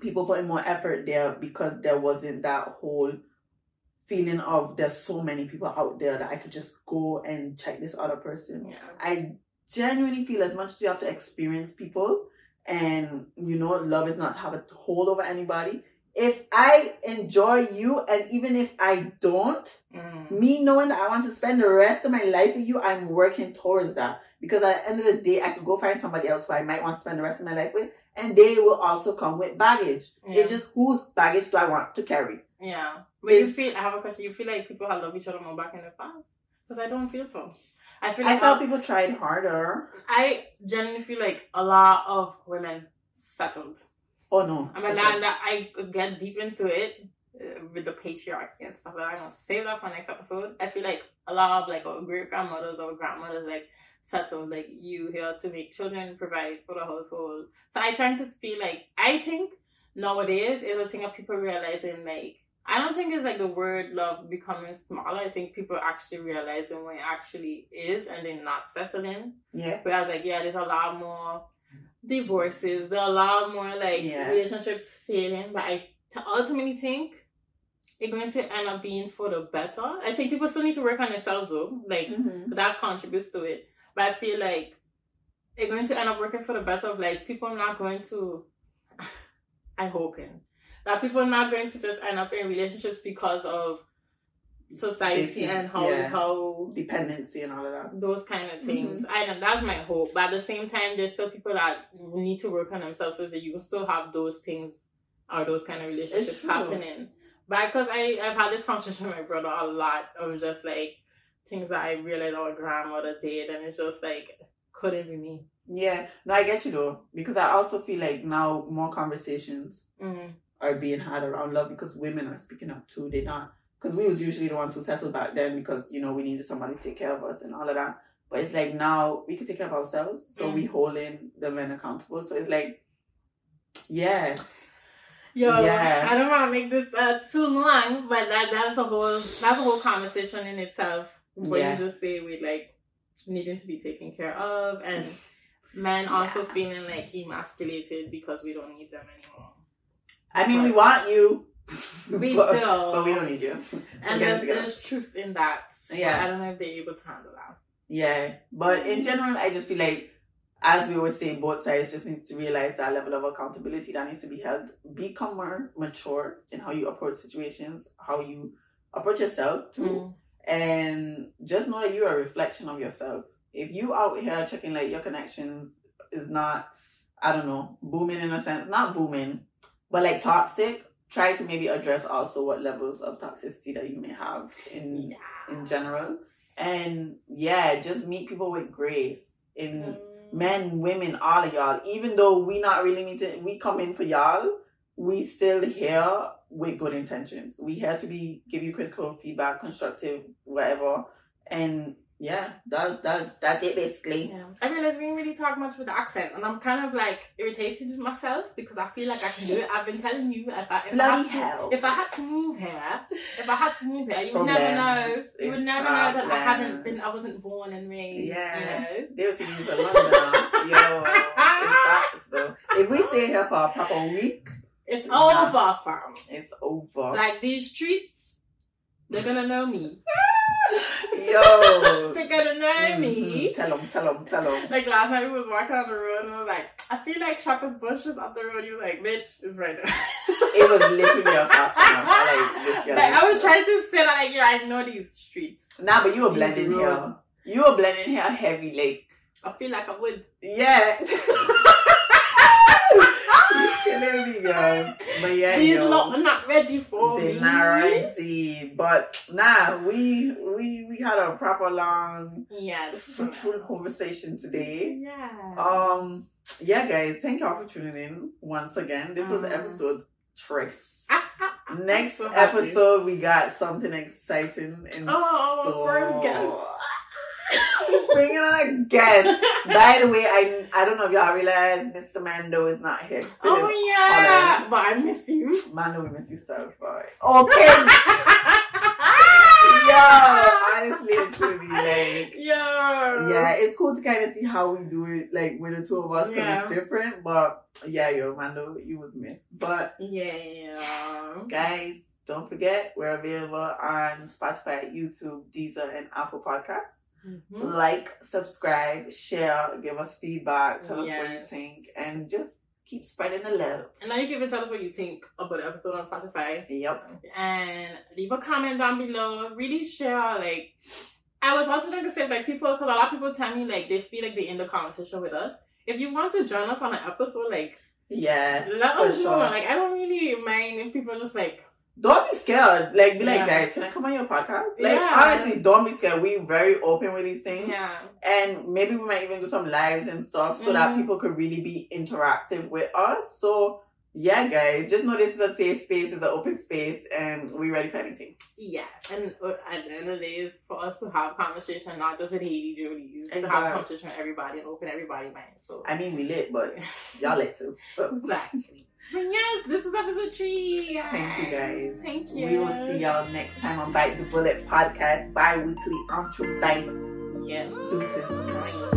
people putting more effort there because there wasn't that whole feeling of there's so many people out there that I could just go and check this other person. yeah. I genuinely feel as much as you have to experience people and you know love is not have a hold over anybody. If I enjoy you and even if I don't, Mm. me knowing that I want to spend the rest of my life with you, I'm working towards that. Because at the end of the day, I could go find somebody else who I might want to spend the rest of my life with, and they will also come with baggage. Yeah. It's just whose baggage do I want to carry? Yeah. But you It's- feel, I have a question. You feel like people have loved each other more back in the past? Because I don't feel so. I feel like I felt people tried harder. I genuinely feel like a lot of women settled. Oh no. I'm a man that I get deep into it uh, with the patriarchy and stuff. But I'm gonna save that for next episode. I feel like a lot of like our great grandmothers or grandmothers like settled like you here to make children, provide for the household. So I trying to feel like I think nowadays is a thing of people realizing like I don't think it's like the word love becoming smaller. I think people actually realizing what it actually is and then not settling. Yeah. But I was like yeah, there's a lot more divorces, there are a lot more like Yeah. relationships failing. But I t- ultimately think it's going to end up being for the better. I think people still need to work on themselves though. Like Mhm. that contributes to it. But I feel like it's going to end up working for the better of like people not going to <sighs> I'm hoping that people are not going to just end up in relationships because of society feel- and how yeah. how Dependency and all of that. those kind of things. Mm-hmm. I know that's my hope. But at the same time, there's still people that need to work on themselves so that you can still have those things or those kind of relationships happening. But because I I've had this conversation with my brother a lot of just like things that I realized our grandmother did, and it's just like couldn't be me. Yeah. No, I get you though. Because I also feel like now more conversations Mm-hmm. Are being had around love because women are speaking up too. They're not because we was usually the ones who settled back then because you know we needed somebody to take care of us and all of that. But it's like now we can take care of ourselves, so Mm. we holding the men accountable. So it's like, yeah, Yo, Yeah. I don't want to make this uh, too long, but that that's a whole that's a whole conversation in itself. Where Yeah. you just say with like needing to be taken care of, and men also Yeah. feeling like emasculated because we don't need them anymore. I mean we want you, We <laughs> but, do, but we don't need you. And there's, there's truth in that. Yeah. I don't know if they're able to handle that. Yeah, but in general, I just feel like, as we always say, both sides just need to realize that level of accountability that needs to be held. Become more mature in how you approach situations, how you approach yourself too, Mm. and just know that you are a reflection of yourself. If you out here checking like your connections is not, I don't know, booming in a sense, not booming, but like toxic. Try to maybe address also what levels of toxicity that you may have in Yeah. in general. And yeah, just meet people with grace. In Mm. men, women, all of y'all. Even though we not really meeting, we come in for y'all. We still here with good intentions. We here to be give you critical feedback, constructive, whatever. And yeah, that's that's that's it basically. Yeah. I realize we didn't really talk much with the accent, and I'm kind of like irritated with myself because I feel like I can do it. I've been telling you if I, if I Bloody had to, hell. if I had to move here, if I had to move here, you would never know. Problems. You would never know that I hadn't been, I wasn't born and raised. Yeah. You know. They was in London. Yo, facts. If we stay here for a proper week, It's over, fam. it's over. Like these streets, they're gonna know me. <laughs> Yo. <laughs> They're gonna know Mhm. me. Tell them, tell them, tell them. Like last time we was walking on the road and I was like, I feel like Shepherd's Bush is up the road. You was like, bitch, it's right there. <laughs> It was literally a fast one. Like, like I was trying to say that like yeah, I know these streets. Nah, but you were blending here. You were blending here heavy, like I feel like I would. yeah. Killing me, girl. But yeah, These yo, lot are not ready for they me. not ready. But nah, we we we had a proper long, Yeah, fruitful conversation today. Yeah. Um, yeah, guys, thank y'all for tuning in once again. This was Mhm. episode three. Next so episode, we got something exciting in Oh, store. first <laughs> guest. Bringing on a guest. By the way, I I don't know if y'all realize Mr. Mando is not here. Oh yeah, Holland. but I miss you. Mando, we miss you so much. Okay. <laughs> Yo, honestly and truly, like, Yo. yeah, it's cool to kind of see how we do it, like, with the two of us, because Yeah. it's different. But, yeah, yo, Mando, you was missed. But, Yeah. guys, don't forget, we're available on Spotify, YouTube, Deezer, and Apple Podcasts. Mhm. Like, subscribe, share, give us feedback, tell us what you think, and just keep spreading the love. And now you can even tell us what you think about the episode on Spotify. Yep. And leave a comment down below. Really share, like, I was also trying to say, like, people, because a lot of people tell me, like, they feel like they're in the conversation with us. If you want to join us on an episode, like, Yeah. let us know. sure. Like, I don't really mind if people just, like, Don't be scared. Like, be like, Yeah. guys, can I come on your podcast? Like, Yeah. honestly, don't be scared. We're very open with these things. yeah. And maybe we might even do some lives and stuff so that Mhm. people could really be interactive with us. So, yeah, guys, just know this is a safe space, it's an open space, and we're ready for anything. Yeah, and uh, at the end of the day, it's for us to have conversation, not just with Hadie Jojo, to have Exactly. conversation with everybody and open everybody's mind. So I mean, we lit, but <laughs> y'all lit too. So, exactly. <laughs> Yes, this is episode three. Thank you, guys. Thank you. we will see y'all next time on Bite the Bullet podcast, bi weekly on Truth Dice. Yes. Deuces.